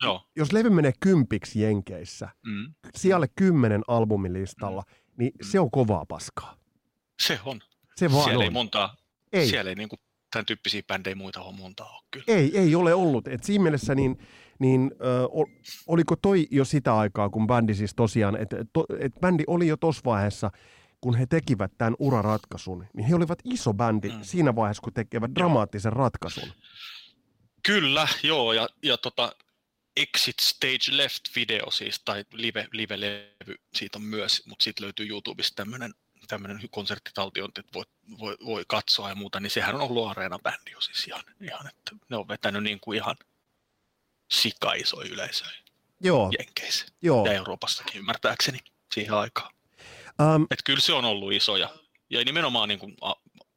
Joo. jos levy menee kympiksi Jenkeissä, Mm. siellä kymmenen albumilistalla, niin se on kovaa paskaa. Se on. Se vaan siellä ei on. montaa, Ei. siellä ei niinku tämän tyyppisiä bändejä muita ole montaa ole kyllä. Ei, ei ole ollut. Et siinä mielessä niin, niin ö, ol- oliko toi jo sitä aikaa, kun bändi siis tosiaan, että to, et bändi oli jo tuossa vaiheessa, kun he tekivät tämän uraratkaisun, niin he olivat iso bändi. Mm. siinä vaiheessa, kun tekevät dramaattisen ratkaisun. Kyllä, joo, ja, ja tota, Exit Stage Left-video siis, tai live, live-levy siitä on myös, mutta siitä löytyy YouTubesta tämmöinen tämmöinen konserttitaltiointi, että voi, voi, voi, katsoa ja muuta, niin sehän on ollut Areena-bändi jo siis ihan, ihan että ne on vetänyt niin kuin ihan sika-isoja yleisöjä Joo, Jenkeissä joo. ja Euroopassakin ymmärtääkseni siihen aikaan. Um, Että kyllä se on ollut iso ja, ja nimenomaan niin kuin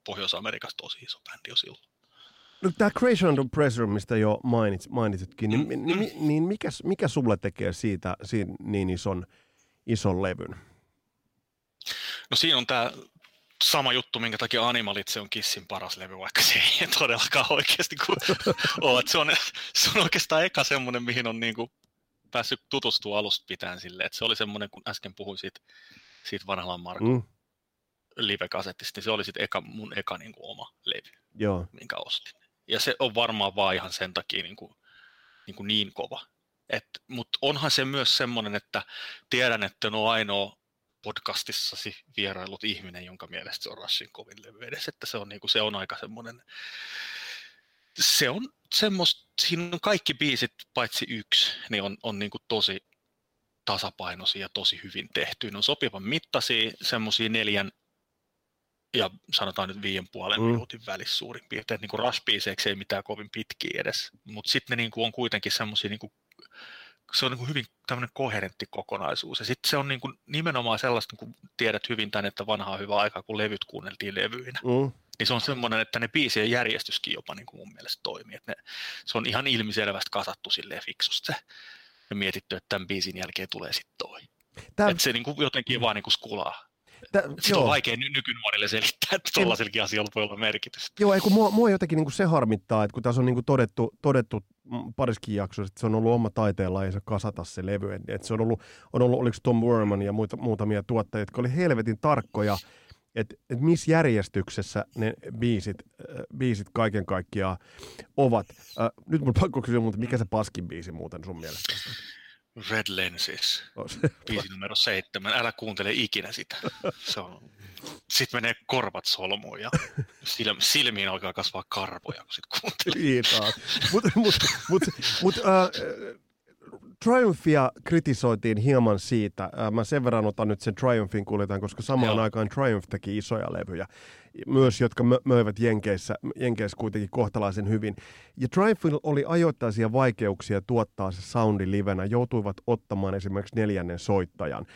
Pohjois-Amerikassa tosi iso bändi jo silloin. no, tämä Creation Under Pressure, mistä jo mainit, mainitsitkin, niin, Mm, niin, niin, niin mikä, mikä sulle tekee siitä, siitä niin ison, ison levyn? No siinä on tämä sama juttu, minkä takia Animalit se on Kissin paras levy, vaikka se ei todellakaan oikeasti ole. Se on, se on oikeastaan eka semmoinen, mihin on niin kuin päässyt tutustua alusta pitäen silleen, että se oli semmoinen, kun äsken puhuin siitä, siitä vanhalla Marko mm. live-kasettista, niin se oli sitten eka, mun eka niin kuin oma levy, Joo. minkä ostin. Ja se on varmaan vaan ihan sen takia niin, kuin, niin, kuin niin kova. Mutta onhan se myös semmoinen, että tiedän, että on ainoa podcastissasi vierailut ihminen, jonka mielestä se on Rushin kovin levy edes, että se on, niin kuin, se on aika semmoinen, se on semmoista, siinä on kaikki biisit paitsi yksi, niin on, on niin kuin tosi tasapainoisia ja tosi hyvin tehty. Ne on sopivan mittaisia, semmoisia neljän ja sanotaan nyt viiden puolen mm. minuutin välissä suurin piirtein. Niin kuin rush ei mitään kovin pitkiä edes, mutta sitten ne niin kuin on kuitenkin semmoisia niin se on niin kuin hyvin tämmöinen koherentti kokonaisuus. Ja sitten se on niin kuin nimenomaan sellaista, kun tiedät hyvin tämän, että vanhaa hyvää aikaa, kun levyt kuunneltiin levyinä. Mm. Niin se on semmoinen, että ne biisien järjestyskin jopa niin kuin mun mielestä toimii. Että ne, se on ihan ilmiselvästi kasattu silleen fiksusti se. Ja mietitty, että tämän biisin jälkeen tulee sitten toi. Tämä... Että se niin kuin jotenkin mm. vaan niin kuin skulaa. Tä, Sitten on vaikea ny- nykynuorille selittää, että tuollaisellakin asioilla voi olla merkitystä. Joo, ei kun mua, mua jotenkin niin kuin se harmittaa, että kun tässä on niin kuin todettu, todettu pariskin jaksossa, että se on ollut oma taiteenlajinsa kasata se levy. Että se on ollut, on ollut oliko Tom Werman ja muita, muutamia tuottajia, jotka oli helvetin tarkkoja, että et missä järjestyksessä ne biisit, äh, biisit kaiken kaikkiaan ovat. Äh, nyt mun pakko kysyä, mutta mikä se paskin biisi muuten sun mielestä? Red Lenses, biisi numero seitsemän. Älä kuuntele ikinä sitä. Se on... Sitten menee korvat solmuun ja silmiin alkaa kasvaa karvoja, kun sit kuuntelee. Niin Mutta mut, mut, mut, uh, Triumphia kritisoitiin hieman siitä. Mä sen verran otan nyt sen Triumphin kuljetaan, koska samaan Joo. aikaan Triumph teki isoja levyjä, myös jotka möivät Jenkeissä, Jenkeissä kuitenkin kohtalaisen hyvin. Ja Triumphilla oli ajoittaisia vaikeuksia tuottaa se soundi livenä, joutuivat ottamaan esimerkiksi neljännen soittajan.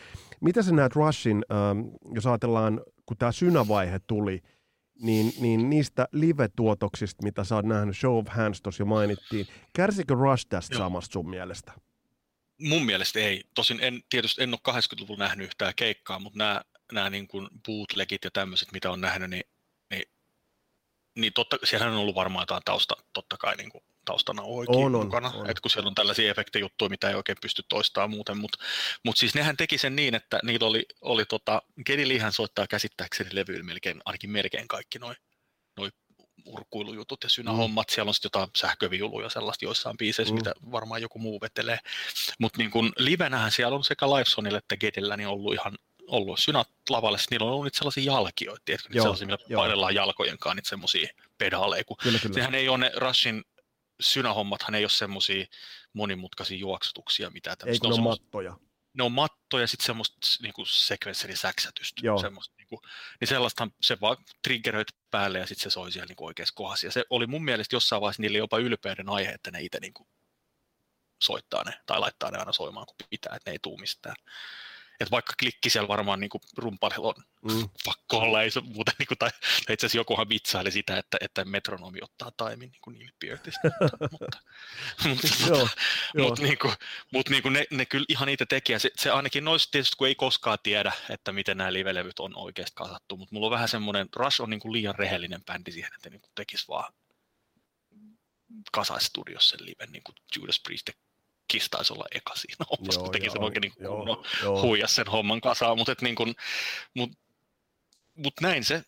Mitä sä näet Rushin, ähm, jos ajatellaan, kun tämä synävaihe tuli, niin, niin niistä live-tuotoksista, mitä sä oot nähnyt, Show of Hands jo mainittiin, kärsikö Rush tästä Joo. samasta sun mielestä? Mun mielestä ei. Tosin en, tietysti en ole 80-luvulla nähnyt yhtään keikkaa, mutta nämä, nämä niin kuin bootlegit ja tämmöiset, mitä on nähnyt, niin, niin, niin totta, siellähän on ollut varmaan jotain tausta, totta kai niin kuin taustana oikein on, mukana, on, on. että kun siellä on tällaisia efektijuttuja, mitä ei oikein pysty toistamaan muuten, mutta mut siis nehän teki sen niin, että niillä oli, oli tota, Geddy Leehän soittaa käsittääkseni levyillä melkein, ainakin melkein kaikki noin noi urkuilujutut ja synähommat, mm. siellä on sitten jotain sähköviuluja sellaista joissain biiseissä, mm. mitä varmaan joku muu vetelee. Mutta niin kun livenähän siellä on sekä Livesonilla että Gedillä niin ollut ihan ollut synät lavalle, niillä on ollut niitä sellaisia jalkioita, tiedätkö, niitä sellaisia, millä joo. painellaan jalkojen kanssa, niitä semmoisia pedaaleja, kun kyllä, kyllä. sehän ei ole ne Rushin synähommathan ei ole semmoisia monimutkaisia juoksutuksia, mitä tämmöistä. Ei kun ne on mattoja ne on mattoja ja sitten semmoista niinku sekvensserisäksätystä. Semmoista, niinku, niin sellaista se vaan triggeröit päälle ja sitten se soi siellä niinku oikeassa kohdassa. Ja se oli mun mielestä jossain vaiheessa niille jopa ylpeyden aihe, että ne itse niinku soittaa ne tai laittaa ne aina soimaan kun pitää, että ne ei tuu mistään että vaikka klikki siellä varmaan niin rumpalilla on mm. pakko olla, ei se muuten, niin kuin, tai, tai itse asiassa jokuhan vitsaili sitä, että, että metronomi ottaa taimin niin Peartista, mutta, mutta, mutta, mutta, niin kuin, mutta niin kuin ne, ne kyllä ihan niitä tekijä, se, se ainakin noissa tietysti, kun ei koskaan tiedä, että miten nämä livelevyt on oikeasti kasattu, mutta mulla on vähän semmoinen, Rush on niin kuin liian rehellinen bändi siihen, että niin kuin tekisi vaan kasaistudiossa sen liven, niin kuin Judas Priest Kiss taisi olla eka siinä hommassa, kun teki sen oikein niin joo, joo. huijas sen homman kasaan, mutta niin kuin, mut, mut näin se,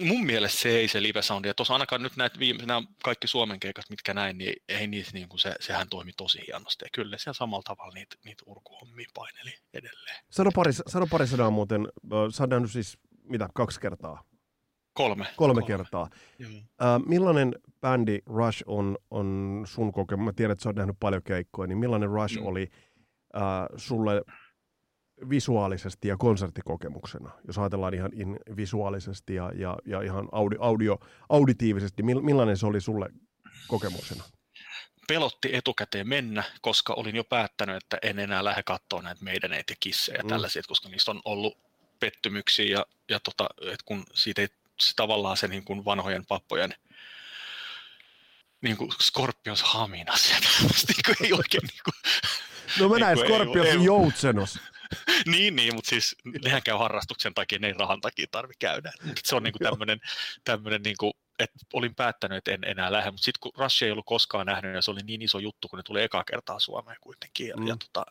mun mielestä se ei se live soundi, ja tuossa ainakaan nyt näitä viime, nämä kaikki Suomen keikat, mitkä näin, niin ei niissä niin kuin se, sehän toimi tosi hienosti, ja kyllä siellä samalla tavalla niitä, niitä urkuhommia paineli edelleen. Sano pari, sano pari sanaa muuten, sä siis mitä, kaksi kertaa? Kolme. Kolme, Kolme. kertaa. Joo. Äh, millainen bändi Rush on, on sun kokemus? Mä tiedän, että sä oot nähnyt paljon keikkoja, niin millainen Rush mm. oli äh, sulle visuaalisesti ja konserttikokemuksena, jos ajatellaan ihan, ihan visuaalisesti ja, ja, ja ihan audio, audio, auditiivisesti, millainen se oli sulle kokemuksena? Pelotti etukäteen mennä, koska olin jo päättänyt, että en enää lähde katsoa näitä meidän ja kissejä mm. tällaisia, koska niistä on ollut pettymyksiä ja, ja tota, että kun siitä ei tavallaan se niin kuin vanhojen pappojen niin kuin Scorpions haminas ja niin kuin ei oikein niin kuin, No mä niin Scorpions joutsenos. niin, niin, mutta siis nehän käy harrastuksen takia, ne ei rahan takia tarvitse käydä. Mutta se on niinku tämmöinen, tämmöinen niinku, että olin päättänyt, että en enää lähde, mutta sitten kun Rush ei ollut koskaan nähnyt, ja se oli niin iso juttu, kun ne tuli eka kertaa Suomeen kuitenkin, ja, mm. ja, tota,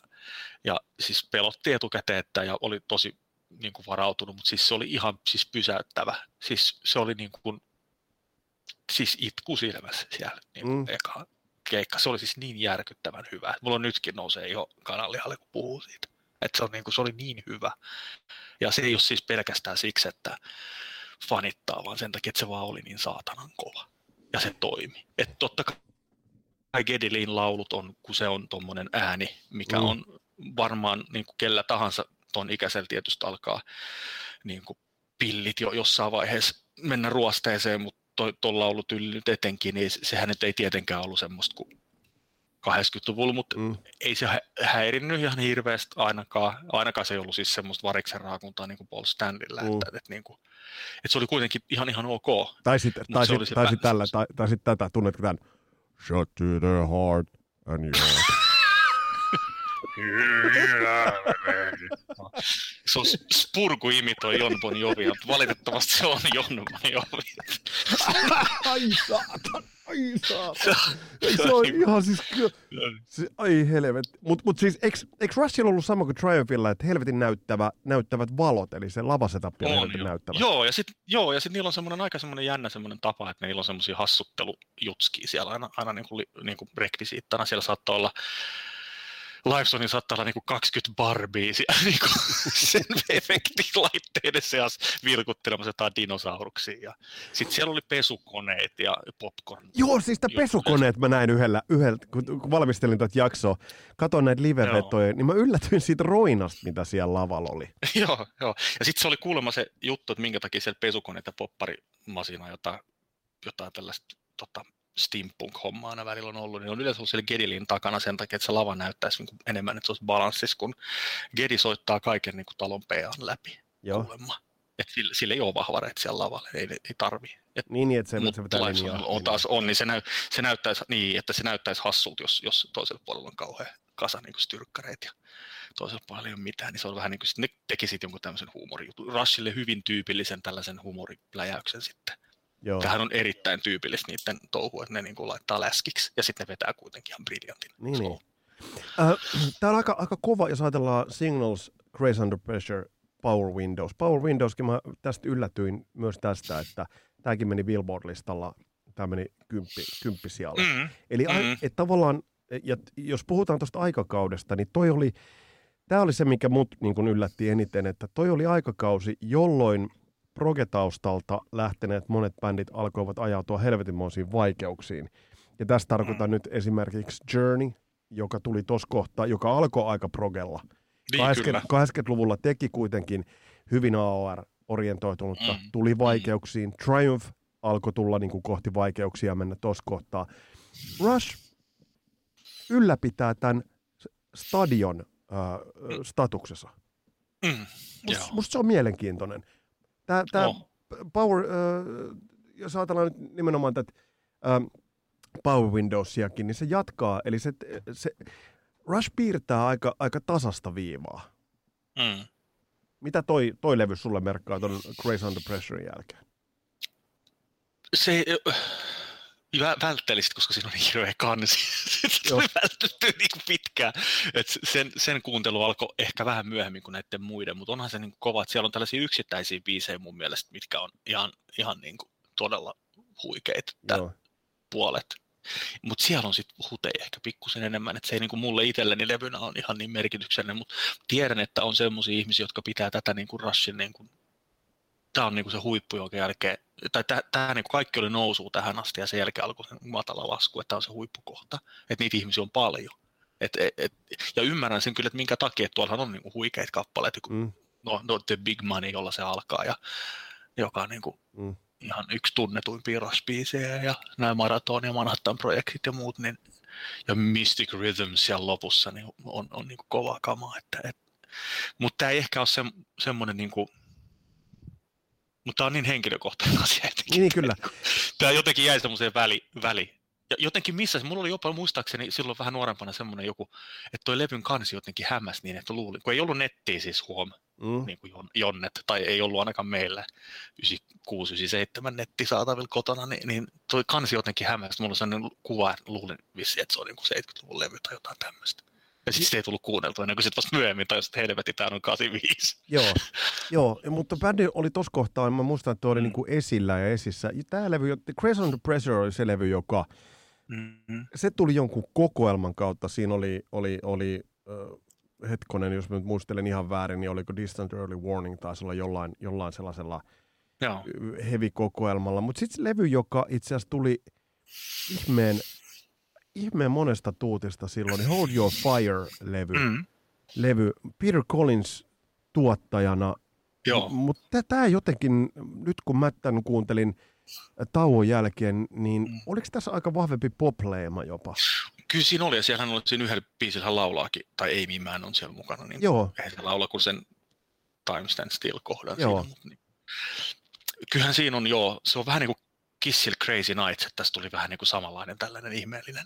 ja siis pelotti etukäteen, että, ja oli tosi niin kuin varautunut, mutta siis se oli ihan siis pysäyttävä. Siis se oli niin kuin, siis itku silmässä siellä niin kuin mm. eka keikka. Se oli siis niin järkyttävän hyvä. Mulla on nytkin nousee jo kanallihalle, kun puhuu siitä. Että se, on niin kuin, se oli niin hyvä. Ja se ei ole siis pelkästään siksi, että fanittaa, vaan sen takia, että se vaan oli niin saatanan kova. Ja se toimi. Että totta kai Gedilin laulut on, kun se on tuommoinen ääni, mikä mm. on varmaan niin kuin kellä tahansa ton ikäisellä tietysti alkaa niin kuin pillit jo jossain vaiheessa mennä ruosteeseen, mutta tuon laulutyyli nyt etenkin, niin sehän nyt ei tietenkään ollut semmoista kuin 80-luvulla, mutta mm. ei se häirinnyt ihan hirveästi ainakaan. Ainakaan se ei ollut siis semmoista variksen raakuntaa niin kuin Paul Stanleyllä, mm. että, että, niin kuin, että se oli kuitenkin ihan ihan ok. Tai sitten tai sit, tai sit tällä, tai, tai sit tätä, tunnetko tämän? Shut to the heart and your se on Spurku imitoi Jon Bon Jovia, mutta valitettavasti se on Jon Bon Jovi. ai saatan, ai saatan. Se on ihan siis, se, ai helvet. Mutta mut siis, eikö, Rushilla ollut sama kuin Triumphilla, että helvetin näyttävä, näyttävät valot, eli se lavasetappi on, on helvetin jo. näyttävä. Joo, ja sitten joo, ja sit niillä on semmoinen aika semmoinen jännä semmoinen tapa, että niillä on semmoisia hassuttelujutskiä siellä aina, aina niin kuin, niin kuin rekvisiittana. Siellä saattaa olla Livesonin saattaa olla niin kuin 20 barbia niin kuin sen efektilaitteiden seassa vilkuttelemassa jotain dinosauruksia. Ja sitten siellä oli pesukoneet ja popcorn. Joo, siis sitä pesukoneet mä näin yhdellä, yhdellä kun, valmistelin tuota jaksoa, katoin näitä live-vetoja, niin mä yllätyin siitä roinasta, mitä siellä lavalla oli. joo, joo. Ja sitten se oli kuulemma se juttu, että minkä takia siellä pesukoneet ja popparimasina jotain, jotain tällaista tota, steampunk-hommaa aina välillä on ollut, niin on yleensä ollut siellä Gedilin takana sen takia, että se lava näyttäisi niin kuin enemmän, että se olisi balanssissa, kun Gedi soittaa kaiken niin kuin talon PA läpi Joo. kuulemma. Et sillä, sillä, ei ole vahvareita siellä lavalla, ei, ei tarvi. Et, niin, niin, että se, se pitää on, on, taas on, niin se, näy, se näyttäisi, niin, että se näyttäisi hassulta, jos, jos toisella puolella on kauhean kasa niin styrkkareita ja toisella puolella ei ole mitään, niin se on vähän niin kuin, ne teki sitten jonkun tämmöisen huumorijutun. Rushille hyvin tyypillisen tällaisen huumoripläjäyksen sitten. Joo. Tähän on erittäin tyypillistä niiden touhu, että ne niin kuin laittaa läskiksi ja sitten ne vetää kuitenkin ihan briljantin. Niin, niin. Äh, Tämä on aika, aika kova, jos ajatellaan Signals, Grace Under Pressure, Power Windows. Power Windowskin mä tästä yllätyin myös tästä, että tämäkin meni Billboard-listalla, tämä meni kymppi, kymppi siellä. Mm, Eli mm. että tavallaan, ja jos puhutaan tuosta aikakaudesta, niin toi oli, tämä oli se, mikä mut niin kuin yllätti eniten, että toi oli aikakausi, jolloin – progetaustalta lähteneet monet bändit alkoivat ajautua helvetinmoisiin vaikeuksiin. Ja tässä tarkoitan mm. nyt esimerkiksi Journey, joka tuli tuossa kohtaa, joka alkoi aika progella. Niin, 80, 80-luvulla teki kuitenkin hyvin AOR-orientoitunutta, mm. tuli mm. vaikeuksiin. Mm. Triumph alkoi tulla niin kuin kohti vaikeuksia mennä tuossa kohtaa. Rush ylläpitää tämän stadion äh, statuksessa. Mm. Musta, musta se on mielenkiintoinen. Tämä, tämä oh. Power, äh, jos ajatellaan nyt nimenomaan tätä äh, Power Windowsiakin, niin se jatkaa, eli se, se Rush piirtää aika, aika tasasta viivaa. Mm. Mitä toi, toi levy sulle merkkaa tuon Grace Under Pressurein jälkeen? Se, välttelisit, koska siinä on niin hirveä kansi. Se oli vältetty niin pitkään. Et sen, sen kuuntelu alkoi ehkä vähän myöhemmin kuin näiden muiden, mutta onhan se niin kova, että siellä on tällaisia yksittäisiä biisejä mun mielestä, mitkä on ihan, ihan niin kuin todella huikeita puolet. Mutta siellä on sitten huteja ehkä pikkusen enemmän, että se ei niinku mulle itselleni levynä on ihan niin merkityksellinen, mutta tiedän, että on semmoisia ihmisiä, jotka pitää tätä niinku Rushin niinku tämä on niinku se huippu, jonka jälkeen, tai tämä niinku kaikki oli nousu tähän asti ja sen jälkeen alkoi se matala lasku, että tämä on se huippukohta, että niitä ihmisiä on paljon. Et, et, et, ja ymmärrän sen kyllä, että minkä takia, että tuollahan on niinku huikeita kappaleita, kun mm. no, no, The Big Money, jolla se alkaa, ja joka on niinku mm. ihan yksi tunnetuimpia raspiisejä, ja nämä Maraton ja Manhattan-projektit ja muut, niin, ja Mystic Rhythm siellä lopussa niin on, on niinku kova kama. Että, et, mutta tämä ei ehkä ole se, semmoinen niinku, mutta tämä on niin henkilökohtainen asia. Niin, niin, kyllä. Tämä jotenkin jäi semmoiseen väli, väli ja jotenkin missä mulla oli jopa muistaakseni silloin vähän nuorempana semmoinen joku, että toi levyn kansi jotenkin hämmäs niin, että luulin, kun ei ollut nettiä siis huom, mm. niin kuin jonnet, tai ei ollut ainakaan meillä 96-97 netti saatavilla kotona, niin, niin toi kansi jotenkin hämmäs, mulla on sellainen kuva, että luulin vissi, että se on niin kuin 70-luvun levy tai jotain tämmöistä. Ja sitten se ei tullut kuunneltua ennen kuin sitten vasta myöhemmin, tai sitten helvetti, tämä on 85. Joo, joo, mutta bändi oli tuossa kohtaa, mä muistan, että tuo oli mm. niin kuin esillä ja esissä. Tämä levy, the Pressure oli se levy, joka, mm-hmm. se tuli jonkun kokoelman kautta. Siinä oli, oli, oli äh, hetkonen, jos mä nyt muistelen ihan väärin, niin oliko Distant Early Warning taisi olla jollain, jollain sellaisella Joo. heavy-kokoelmalla. Mutta sitten se levy, joka itse asiassa tuli ihmeen ihmeen monesta tuutista silloin, niin Hold Your Fire-levy. Mm. Levy. Peter Collins tuottajana. Joo. Mutta tämä jotenkin, nyt kun mä tämän kuuntelin tauon jälkeen, niin mm. oliko tässä aika vahvempi popleema jopa? Kyllä siinä oli, ja siellähän oli siinä yhdellä biisillä laulaakin, tai Amy Mann on siellä mukana, niin Joo. eihän se laula kuin sen Time Stand Still kohdan joo. siinä. Mutta niin. Kyllähän siinä on, joo, se on vähän niin kuin Kissil Crazy Nights, että tässä tuli vähän niin kuin samanlainen tällainen ihmeellinen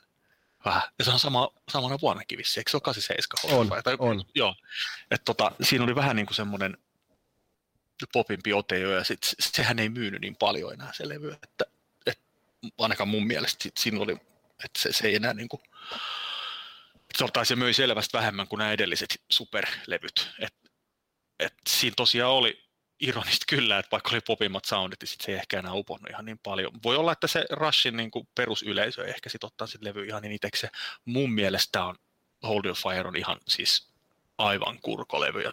vähän. Ja se on sama, samana vuonna kivissä, eikö se ole 87? On, tai, on. Joo. Et tota, siinä oli vähän niin kuin semmoinen popimpi ote jo, ja sit, sehän ei myynyt niin paljon enää se levy, että, että ainakaan mun mielestä sit, siinä oli, että se, se ei enää niin kuin, että se möi selvästi vähemmän kuin nämä edelliset superlevyt. Et, et siinä tosiaan oli ironista kyllä, että vaikka oli popimmat soundit, niin sit se ei ehkä enää uponnut ihan niin paljon. Voi olla, että se Rushin niin kuin perusyleisö ei ehkä sit ottaa sit levy ihan niin itse. Mun mielestä on Hold Your Fire on ihan siis aivan kurkolevy ja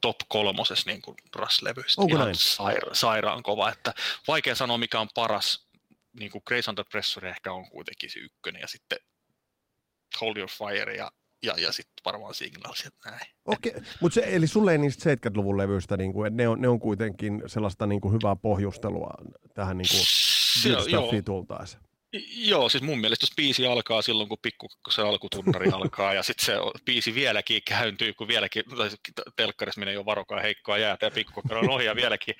top kolmosessa niin kuin Rush-levyistä. Onko ihan näin? Saira- sairaan kova. Että vaikea sanoa, mikä on paras. Niin kuin Grace Under Pressure ehkä on kuitenkin se ykkönen ja sitten Hold Your Fire ja ja, ja sitten varmaan Signals ja näin. Okei, mutta se, eli sulle ei niistä 70-luvun levyistä, niin kuin, ne, on, ne on kuitenkin sellaista niin kuin hyvää pohjustelua tähän niin kuin se, tultaessa. Joo, siis mun mielestä jos biisi alkaa silloin, kun pikku se alkutunnari alkaa, ja sitten se biisi vieläkin käyntyy, kun vieläkin, tai telkkarissa menee jo varokaa heikkoa jäätä, ja pikkukokkaron ohi, ja vieläkin,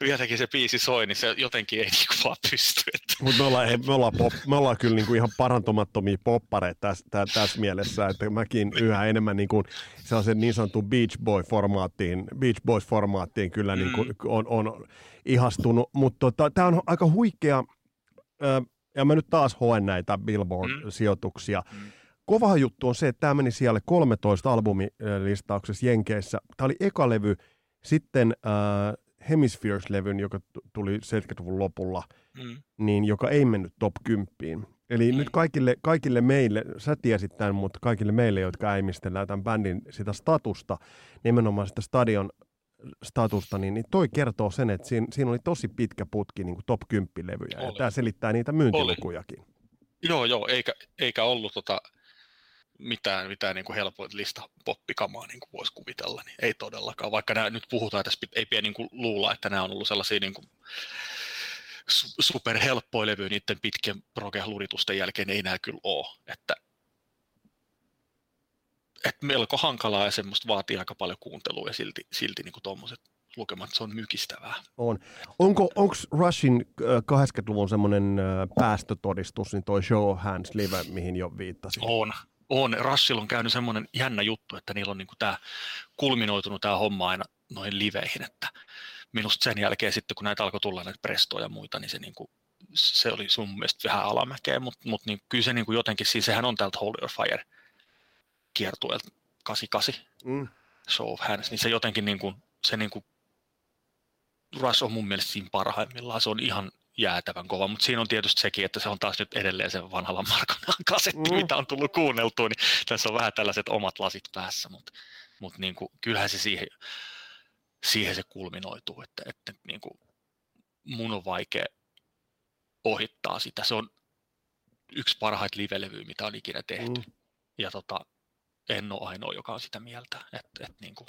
vieläkin se biisi soi, niin se jotenkin ei niinku vaan pysty. Mutta me ollaan, me, ollaan pop, me ollaan kyllä niinku ihan parantumattomia poppareita tässä, tässä mielessä, että mäkin yhä enemmän niinku sellaisen niin sanotun Beach Boy-formaattiin, Beach Boys-formaattiin kyllä mm. niinku on, on ihastunut, mutta tota, tämä on aika huikea, äh, ja mä nyt taas hoen näitä Billboard-sijoituksia. Mm. mm. Kova juttu on se, että tämä meni siellä 13 albumilistauksessa Jenkeissä. Tämä oli eka levy, sitten äh, Hemispheres-levyn, joka tuli 70-luvun lopulla, mm. niin joka ei mennyt top 10. Eli mm. nyt kaikille, kaikille meille, sä tiesit tämän, mutta kaikille meille, jotka äimistellään tämän bändin sitä statusta, nimenomaan sitä stadion statusta, niin, niin toi kertoo sen, että siinä, siinä oli tosi pitkä putki niin kuin top 10 levyjä, oli. ja tämä selittää niitä myyntilukujakin. Oli. Joo, joo, eikä, eikä ollut tota, mitään, mitään niin kuin helpoin lista poppikamaa, niin kuin voisi kuvitella, niin ei todellakaan, vaikka nämä nyt puhutaan, että ei pidä niin kuin luulla, että nämä on ollut sellaisia niin kuin superhelppoja levyjä niiden pitkän proge-luritusten jälkeen, ei nämä kyllä ole, että että melko hankalaa ja semmoista vaatii aika paljon kuuntelua ja silti, silti niin tuommoiset lukemat, se on mykistävää. On. Onko onks Rushin 80-luvun semmoinen päästötodistus, niin toi Show Hands Live, mihin jo viittasin? On. On. Rushilla on käynyt semmoinen jännä juttu, että niillä on niin tämä kulminoitunut tämä homma aina noihin liveihin, että minusta sen jälkeen sitten, kun näitä alkoi tulla näitä prestoja ja muita, niin se, niin kuin, se oli sun mielestä vähän alamäkeä, mutta, mutta niin, kyllä se niin kuin jotenkin, siis sehän on täältä Hold Your Fire – kiertueelta 88 mm. Show of Hands, niin se jotenkin niin kuin, se niin kuin, Rush on mun mielestä siinä parhaimmillaan, se on ihan jäätävän kova, mutta siinä on tietysti sekin, että se on taas nyt edelleen se vanhalla Markonan kasetti, mm. mitä on tullut kuunneltua, niin tässä on vähän tällaiset omat lasit päässä, mutta, mutta niin kuin, kyllähän se siihen, siihen se kulminoituu, että, että niin kuin, mun on vaikea ohittaa sitä. Se on yksi parhaita live mitä on ikinä tehty. Mm. Ja tota, en ole ainoa, joka on sitä mieltä. Että, että niin kuin,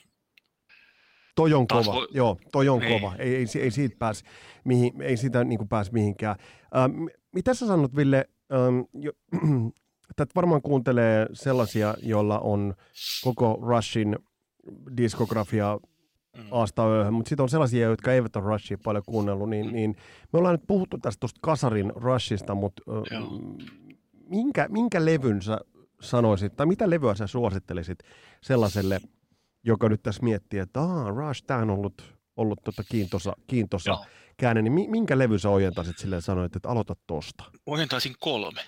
toi on kova, voi... joo, toi on niin. kova. Ei, ei, ei siitä pääse, mihin, ei sitä niin kuin pääse mihinkään. Ähm, mitä sä sanot, Ville, ähm, jo, tätä varmaan kuuntelee sellaisia, joilla on koko Rushin diskografia mm. aasta ööhön, mutta sitten on sellaisia, jotka eivät ole Rushia paljon kuunnellut, niin, mm. niin me ollaan nyt puhuttu tästä tuosta Kasarin Rushista, mutta minkä, minkä levyn sä sanoisit, tai mitä levyä sä suosittelisit sellaiselle, joka nyt tässä miettii, että Aa, Rush, tämä on ollut, ollut tota kiintosa, kiintosa Joo. käänne, niin minkä levy sä ojentaisit silleen sanoit, että aloita tosta? Ojentaisin kolme.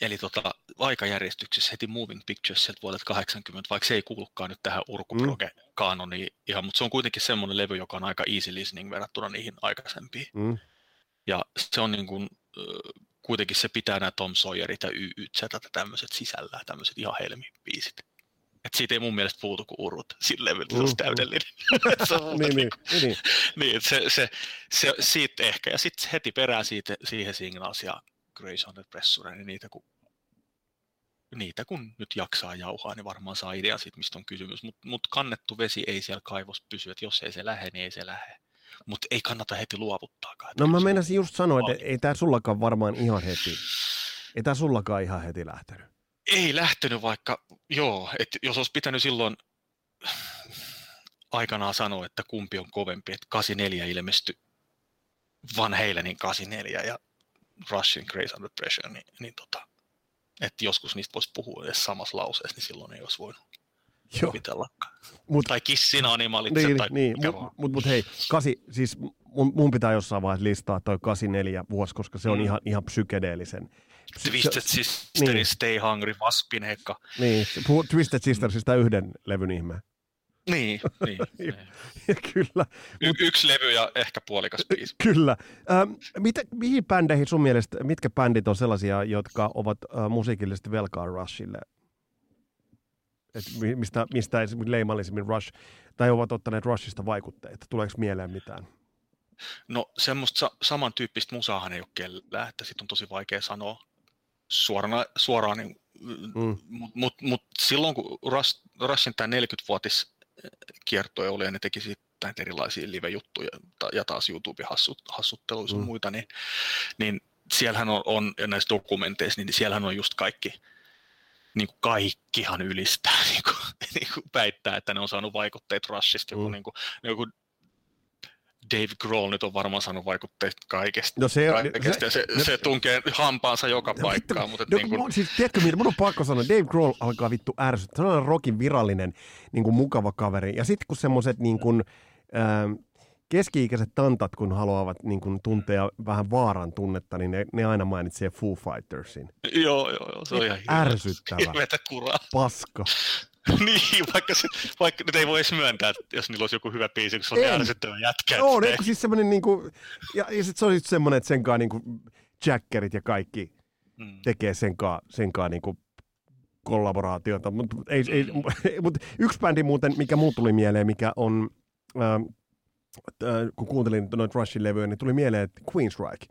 Eli tota, aikajärjestyksessä heti Moving Pictures sieltä vuodelta 80, vaikka se ei kuulukaan nyt tähän urkuproge kaanoniin ihan, mutta se on kuitenkin semmoinen levy, joka on aika easy listening verrattuna niihin aikaisempiin. Mm. Ja se on niin kuin, kuitenkin se pitää nämä Tom Sawyerit ja YYZ ja tämmöiset sisällä, tämmöiset ihan helmibiisit. Et siitä ei mun mielestä puutu kuin urut sillä levyllä, se Mm, olisi mm. täydellinen. se on niin, niin, niinku- niin, niin. niin, se, se, se, siitä ehkä. Ja sitten heti perään siitä, siihen Signals ja Grace on the Pressure, niin niitä kun, niitä kun nyt jaksaa jauhaa, niin varmaan saa idean siitä, mistä on kysymys. Mutta mut kannettu vesi ei siellä kaivos pysy, että jos ei se lähde, niin ei se lähde. Mutta ei kannata heti luovuttaakaan. No mä meinasin just sanoa, että ei tää sullakaan varmaan ihan heti, ei tää sullakaan ihan heti lähtenyt. Ei lähtenyt vaikka, joo, että jos olisi pitänyt silloin aikanaan sanoa, että kumpi on kovempi, että 84 ilmestyi Van Halenin 84 ja Rushin Grace Under Pressure, niin, niin tota, että joskus niistä voisi puhua edes samassa lauseessa, niin silloin ei olisi voinut Joo, kuvitellakaan. mut, Tai Kissin Animalit niin, tai niin, mikä mut, mut, mut hei, kasi, siis mun, mun pitää jossain vaiheessa listaa toi 84 vuosi, koska se on Mm. ihan, ihan psykedeellisen. Se- Twisted se- Sister, niin. Stay Hungry, Vaspinhekka. Niin, se puhuu Twisted Sistersista yhden levyn ihme. Niin, niin. kyllä, Y- yksi levy ja ehkä puolikas biisi. kyllä. Ähm, mitä, mihin bändeihin sun mielestä, mitkä bändit on sellaisia, jotka ovat äh, musiikillisesti velkaa Rushille? Et mi- mistä, mistä esimerkiksi leimallisimmin Rush, tai ovat ottaneet Rushista vaikutteita? Tuleeko mieleen mitään? No semmoista sa- samantyyppistä musaahan ei ole kellään, että sit on tosi vaikea sanoa suorana, suoraan, niin, Mm. mutta mut, mut silloin kun Rush, Rushin tämä 40-vuotis kiertue oli ja ne teki näitä erilaisia live-juttuja ja taas YouTube-hassutteluissa Mm. mm. muita, niin, niin siellähän on, on, ja näissä dokumenteissa, niin siellähän on just kaikki, niin kuin kaikkihan ylistää, niin kuin, niin kuin väittää, että ne on saanut vaikutteet Rushista, joku, Mm. niin kuin, joku Dave Grohl nyt on varmaan saanut vaikutteet kaikesta. No se, kaikesta se, no- se tunkee hampaansa joka No paikkaan. vittu, Mutta no, niin mun, kuin, siis, tiedätkö, mitä, mun on pakko sanoa, Dave Grohl alkaa vittu ärsyttää. Se on rockin virallinen niin kuin mukava kaveri. Ja sitten kun semmoiset niin kuin, ähm, keski-ikäiset tantat, kun haluavat niin kuin, tuntea vähän vaaran tunnetta, niin ne, ne aina mainitsee Foo Fightersin. joo, joo, joo, se on ihan Ärsyttävä. Hirveätä kuraa. Paska. niin, vaikka, se, vaikka nyt ei voi edes myöntää, että jos niillä olisi joku hyvä biisi, kun se on Ei. ärsyttävä jätkä. Joo, ne, siis semmoinen niin kuin, ja, ja sit se on just semmoinen, että senkaan niin kuin jackerit ja kaikki Mm. tekee senkaan, senkaan niin kuin kollaboraatiota. Mutta ei, ei, mut yksi bändi muuten, mikä muut tuli mieleen, mikä on, äh, kun kuuntelin noita Rushin levyjä, niin tuli mieleen, että Queensryche.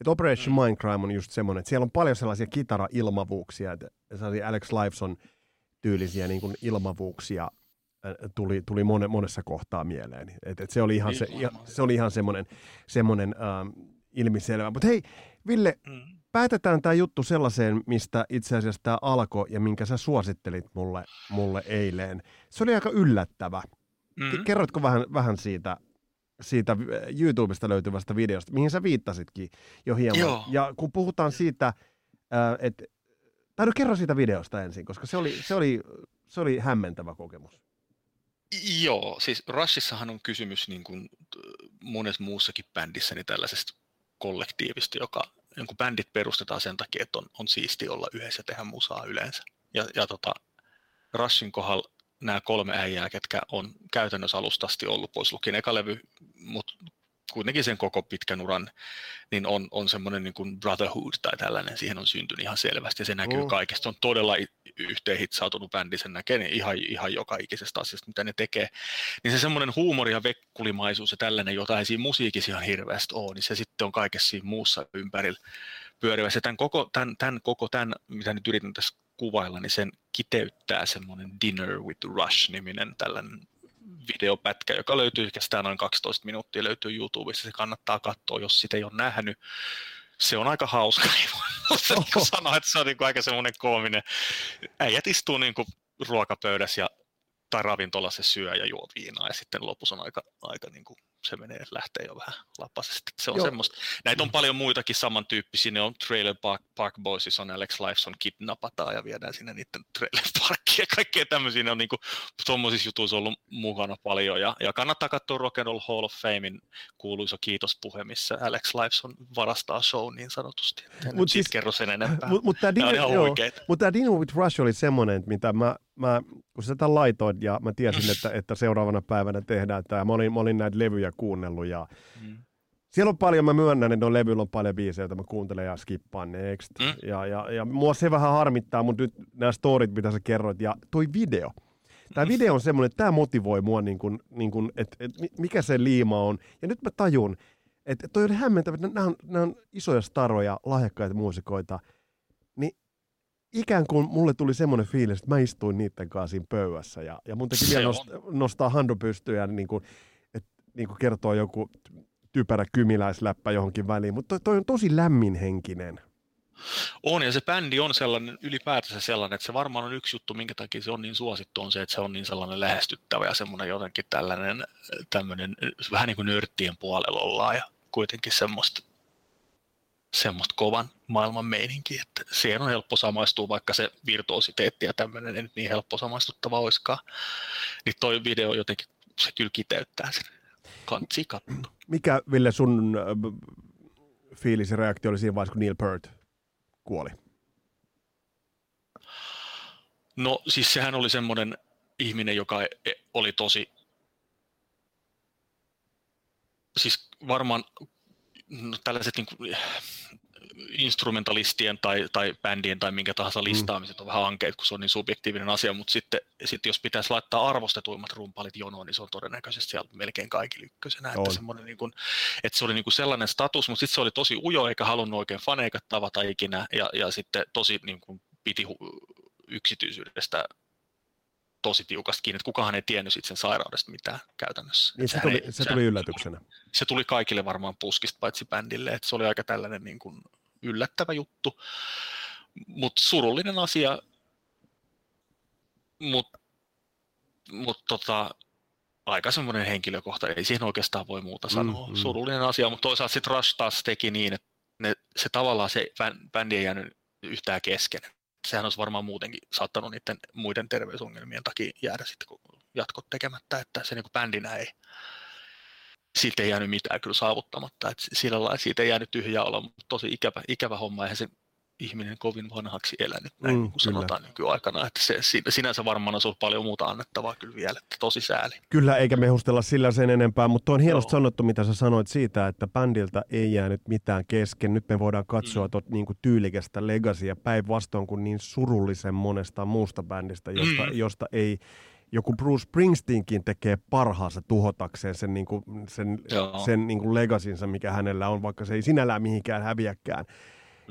Et Operation Mm. Mindcrime on just semmoinen, että siellä on paljon sellaisia kitara-ilmavuuksia, että sellaisia Alex Lifeson tyylisiä niin kuin ilmavuuksia äh, tuli, tuli mone, monessa kohtaa mieleen. Et, et se oli ihan, se, se oli ihan semmoinen, semmoinen ähm, ilmiselvä. Mutta hei, Ville, Mm. päätetään tämä juttu sellaiseen, mistä itse asiassa tämä alkoi ja minkä sä suosittelit mulle, mulle eilen. Se oli aika yllättävä. Mm. Kerrotko vähän, vähän siitä, siitä YouTubesta löytyvästä videosta, mihin sä viittasitkin jo hieman. Joo. Ja kun puhutaan siitä, että... Tai no kerro siitä videosta ensin, koska se oli, se oli, se oli hämmentävä kokemus. Joo, siis Rushissahan on kysymys niin kuin t- monessa muussakin bändissä niin tällaisesta kollektiivista, joka niin kuin bändit perustetaan sen takia, että on, on siisti olla yhdessä ja tehdä musaa yleensä. Ja, ja tota, Rushin kohdalla nämä kolme äijää, ketkä on käytännössä alusta asti ollut pois lukien eka levy, mutta kuitenkin sen koko pitkän uran, niin on, on semmoinen niin kuin brotherhood tai tällainen, siihen on syntynyt ihan selvästi ja se näkyy Mm. kaikesta. On todella yhteen hitsautunut bändi, sen näkee niin ihan, ihan joka ikisestä asiasta, mitä ne tekee. Niin se semmoinen huumori ja vekkulimaisuus ja tällainen, jota ei siinä musiikissa ihan hirveästi ole, niin se sitten on kaikessa siinä muussa ympärillä pyörivässä. Tämän koko, tämän, tämän, koko tämän, mitä nyt yritän tässä kuvailla, niin sen kiteyttää semmoinen Dinner with Rush-niminen tällainen videopätkä, joka löytyy kestää noin 12 minuuttia, löytyy YouTubesta, se kannattaa katsoa, jos sitä ei ole nähnyt. Se on aika hauska, ei voi niin sanoa, että se on niin kuin aika semmoinen koominen. Äijät istuu niin kuin ruokapöydässä ja, tai ravintolassa syö ja juo viinaa ja sitten lopussa on aika, aika niin kuin se menee, lähtee jo vähän lapasesti. Se on Joo. semmoista. Näitä on paljon muitakin samantyyppisiä. Ne on Trailer Park, Park Boys, on Alex Lifeson kidnapataan ja viedään sinne niiden Trailer Parkkiin ja kaikkea tämmöisiä. Ne on niinku, tuommoisissa jutuissa ollut mukana paljon. Ja, ja kannattaa katsoa Rock and Roll Hall of Famein kuuluisa kiitospuhe, missä Alex Lifeson varastaa show niin sanotusti. En Mut Mut siis- siis, kerro sen enempää. Mutta mut tämä mut Dino with Rush oli semmoinen, mitä mä, mä, kun sä tämän laitoit ja mä tiesin, että, että seuraavana päivänä tehdään tämä. Mä olin, mä olin näitä levyjä kuunnellut ja Mm. siellä on paljon, mä myönnän, että on levyllä on paljon biisejä, joita mä kuuntelen ja skippaan next. Mm. Ja, ja, ja mua se vähän harmittaa, mutta nyt nämä storit, mitä sä kerroit ja toi video. Tämä video on semmoinen, että tämä motivoi mua, niin kuin, niin kuin, että, että mi- mikä se liima on. Ja nyt mä tajun, että toi on hämmentävä, että nämä on, nämä on isoja staroja, lahjakkaita muusikoita. Ikään kuin mulle tuli semmoinen fiilis, että mä istuin niiden kanssa siinä pöydässä. Ja, ja mun teki vielä on. nostaa, hando pystyyn ja niin kuin, että, niin kuin kertoo joku typerä kymiläisläppä johonkin väliin. Mutta toi, toi on tosi lämminhenkinen. On, ja se bändi on sellainen, ylipäätänsä sellainen, että se varmaan on yksi juttu, minkä takia se on niin suosittu, on se, että se on niin sellainen lähestyttävä ja semmoinen jotenkin tällainen, tämmöinen, vähän niin kuin nörttien puolella ollaan ja kuitenkin semmoista, semmoista kovan maailman meininki, että siihen on helppo samaistua, vaikka se virtuositeetti ja tämmöinen ei nyt niin helppo samaistuttava olisikaan. Niin toi video jotenkin, se kyllä kiteyttää sen. Katto. Mikä, Ville, sun äh, fiilis ja reaktio oli siinä vaiheessa, kun Neil Peart kuoli? No siis sehän oli semmoinen ihminen, joka e- oli tosi, siis varmaan tällaiset niin kuin, instrumentalistien tai, tai bändien tai minkä tahansa listaamiset on vähän ankeet, kun se on niin subjektiivinen asia, mutta sitten, sitten jos pitäisi laittaa arvostetuimmat rumpalit jonoon, niin se on todennäköisesti siellä melkein kaikki ykkösenä. On. Että, semmoinen niin kuin, että se oli niin kuin sellainen status, mutta sitten se oli tosi ujo eikä halunnut oikein faneikat tavata ikinä ja, ja sitten tosi niin kuin, piti hu- yksityisyydestä tosi tiukasti kiinni, että kukaan ei tiennyt sit sen sairaudesta mitään käytännössä. Niin se tuli, ei- se tuli yllätyksenä. se tuli kaikille varmaan puskista paitsi bändille, että se oli aika tällainen niin kuin yllättävä juttu, mutta surullinen asia, mutta mut tota, aika semmoinen henkilökohtainen, ei siihen oikeastaan voi muuta sanoa. Mm, Mm, mm. Surullinen asia, mutta toisaalta sitten Rush taas teki niin, että ne, se tavallaan se bän- bändi ei jäänyt yhtään kesken. Sehän olisi varmaan muutenkin saattanut niiden muiden terveysongelmien takia jäädä sitten jatkot tekemättä, että se niin kuin bändinä ei, siitä ei jäänyt mitään kyllä saavuttamatta. Et sillä lailla siitä ei jäänyt tyhjää olla, mutta tosi ikävä, ikävä homma. Eihän se ihminen kovin vanhaksi elänyt, näin Mm, mm, kuin kyllä. sanotaan nykyaikana. Että se, sinänsä varmaan olisi ollut paljon muuta annettavaa kyllä vielä, että tosi sääli. Kyllä, eikä mehustella sillä sen enempää, mutta on hienosti Joo. sanottu, mitä sä sanoit siitä, että bändiltä ei jäänyt mitään kesken. Nyt me voidaan katsoa Mm. tot, niin kuin tyylikästä legasia päinvastoin kuin niin surullisen monesta muusta bändistä, josta, Mm. josta ei joku Bruce Springsteenkin tekee parhaansa tuhotakseen sen, niin kuin, sen, Joo. sen niin kuin legasinsa, mikä hänellä on, vaikka se ei sinällään mihinkään häviäkään.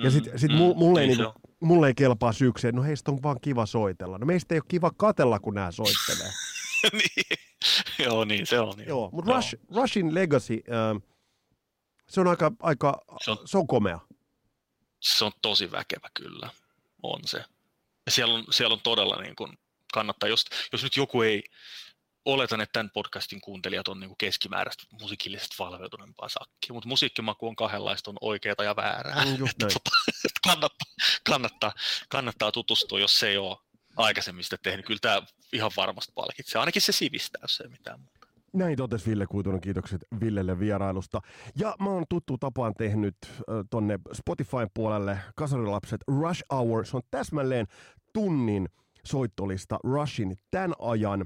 Ja sit, Mm, sit mm, mu- mulle, ei, niin niin se kuin, mulle ei kelpaa syyksi, että no heistä on vaan kiva soitella. No meistä ei ole kiva katella, kun nämä soittelee. niin. Joo, niin se on. Joo, mutta Rush, Rushin Legacy, äh, se on aika, aika Se on- se on komea. se on tosi väkevä kyllä, on se. Ja siellä on, siellä on todella niin kuin, kannattaa, jos, jos nyt joku ei, oletan, että tämän podcastin kuuntelijat on niin keskimääräistä musiikillisesti valveutuneempaa sakkia, mutta musiikkimaku on kahdenlaista, on oikeaa ja väärää. Mm, just tota, kannattaa, kannattaa, kannattaa tutustua, jos se ei ole aikaisemmin sitä tehnyt. Kyllä tämä ihan varmasti palkitsee. Ainakin se sivistää, jos ei mitään muuta. Näin totesi Ville Kuitunen, kiitokset Villelle vierailusta. Ja mä oon tuttu tapaan tehnyt äh, tonne Spotifyn puolelle Kasarilapset Rush Hour. Se on täsmälleen tunnin soittolista Rushin tämän ajan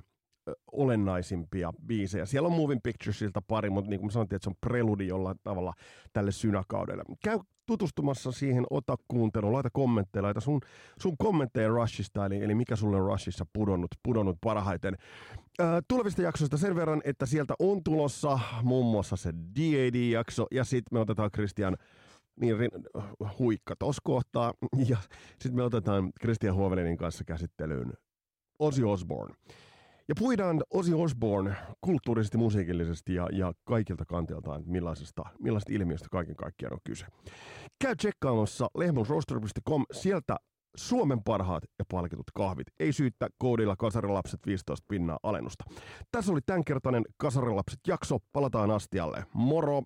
olennaisimpia biisejä. Siellä on Moving Picturesilta pari, mutta niin kuin sanottiin, että se on preludi jollain tavalla tälle synäkaudelle. Käy tutustumassa siihen, ota kuuntelu, laita kommentteja, laita sun, sun kommentteja Rushista, eli, eli mikä sulle on Rushissa pudonnut, pudonnut parhaiten. Ö, tulevista jaksoista sen verran, että sieltä on tulossa muun muassa se DAD-jakso, ja sitten me otetaan Christian niin huikka tos kohtaa, ja sitten me otetaan Christian Huovelinin kanssa käsittelyyn Ozzy Osbourne. Ja puidaan Ozzy Osbourne kulttuurisesti, musiikillisesti ja, ja kaikilta kantiltaan, millaisesta, millaisesta ilmiöstä kaiken kaikkiaan on kyse. Käy tsekkaamassa lehmosroster.com, sieltä Suomen parhaat ja palkitut kahvit. Ei syyttä koodilla kasarilapset 15 pinnaa alennusta. Tässä oli tämänkertainen Kasarilapset jakso. Palataan astialle. Moro!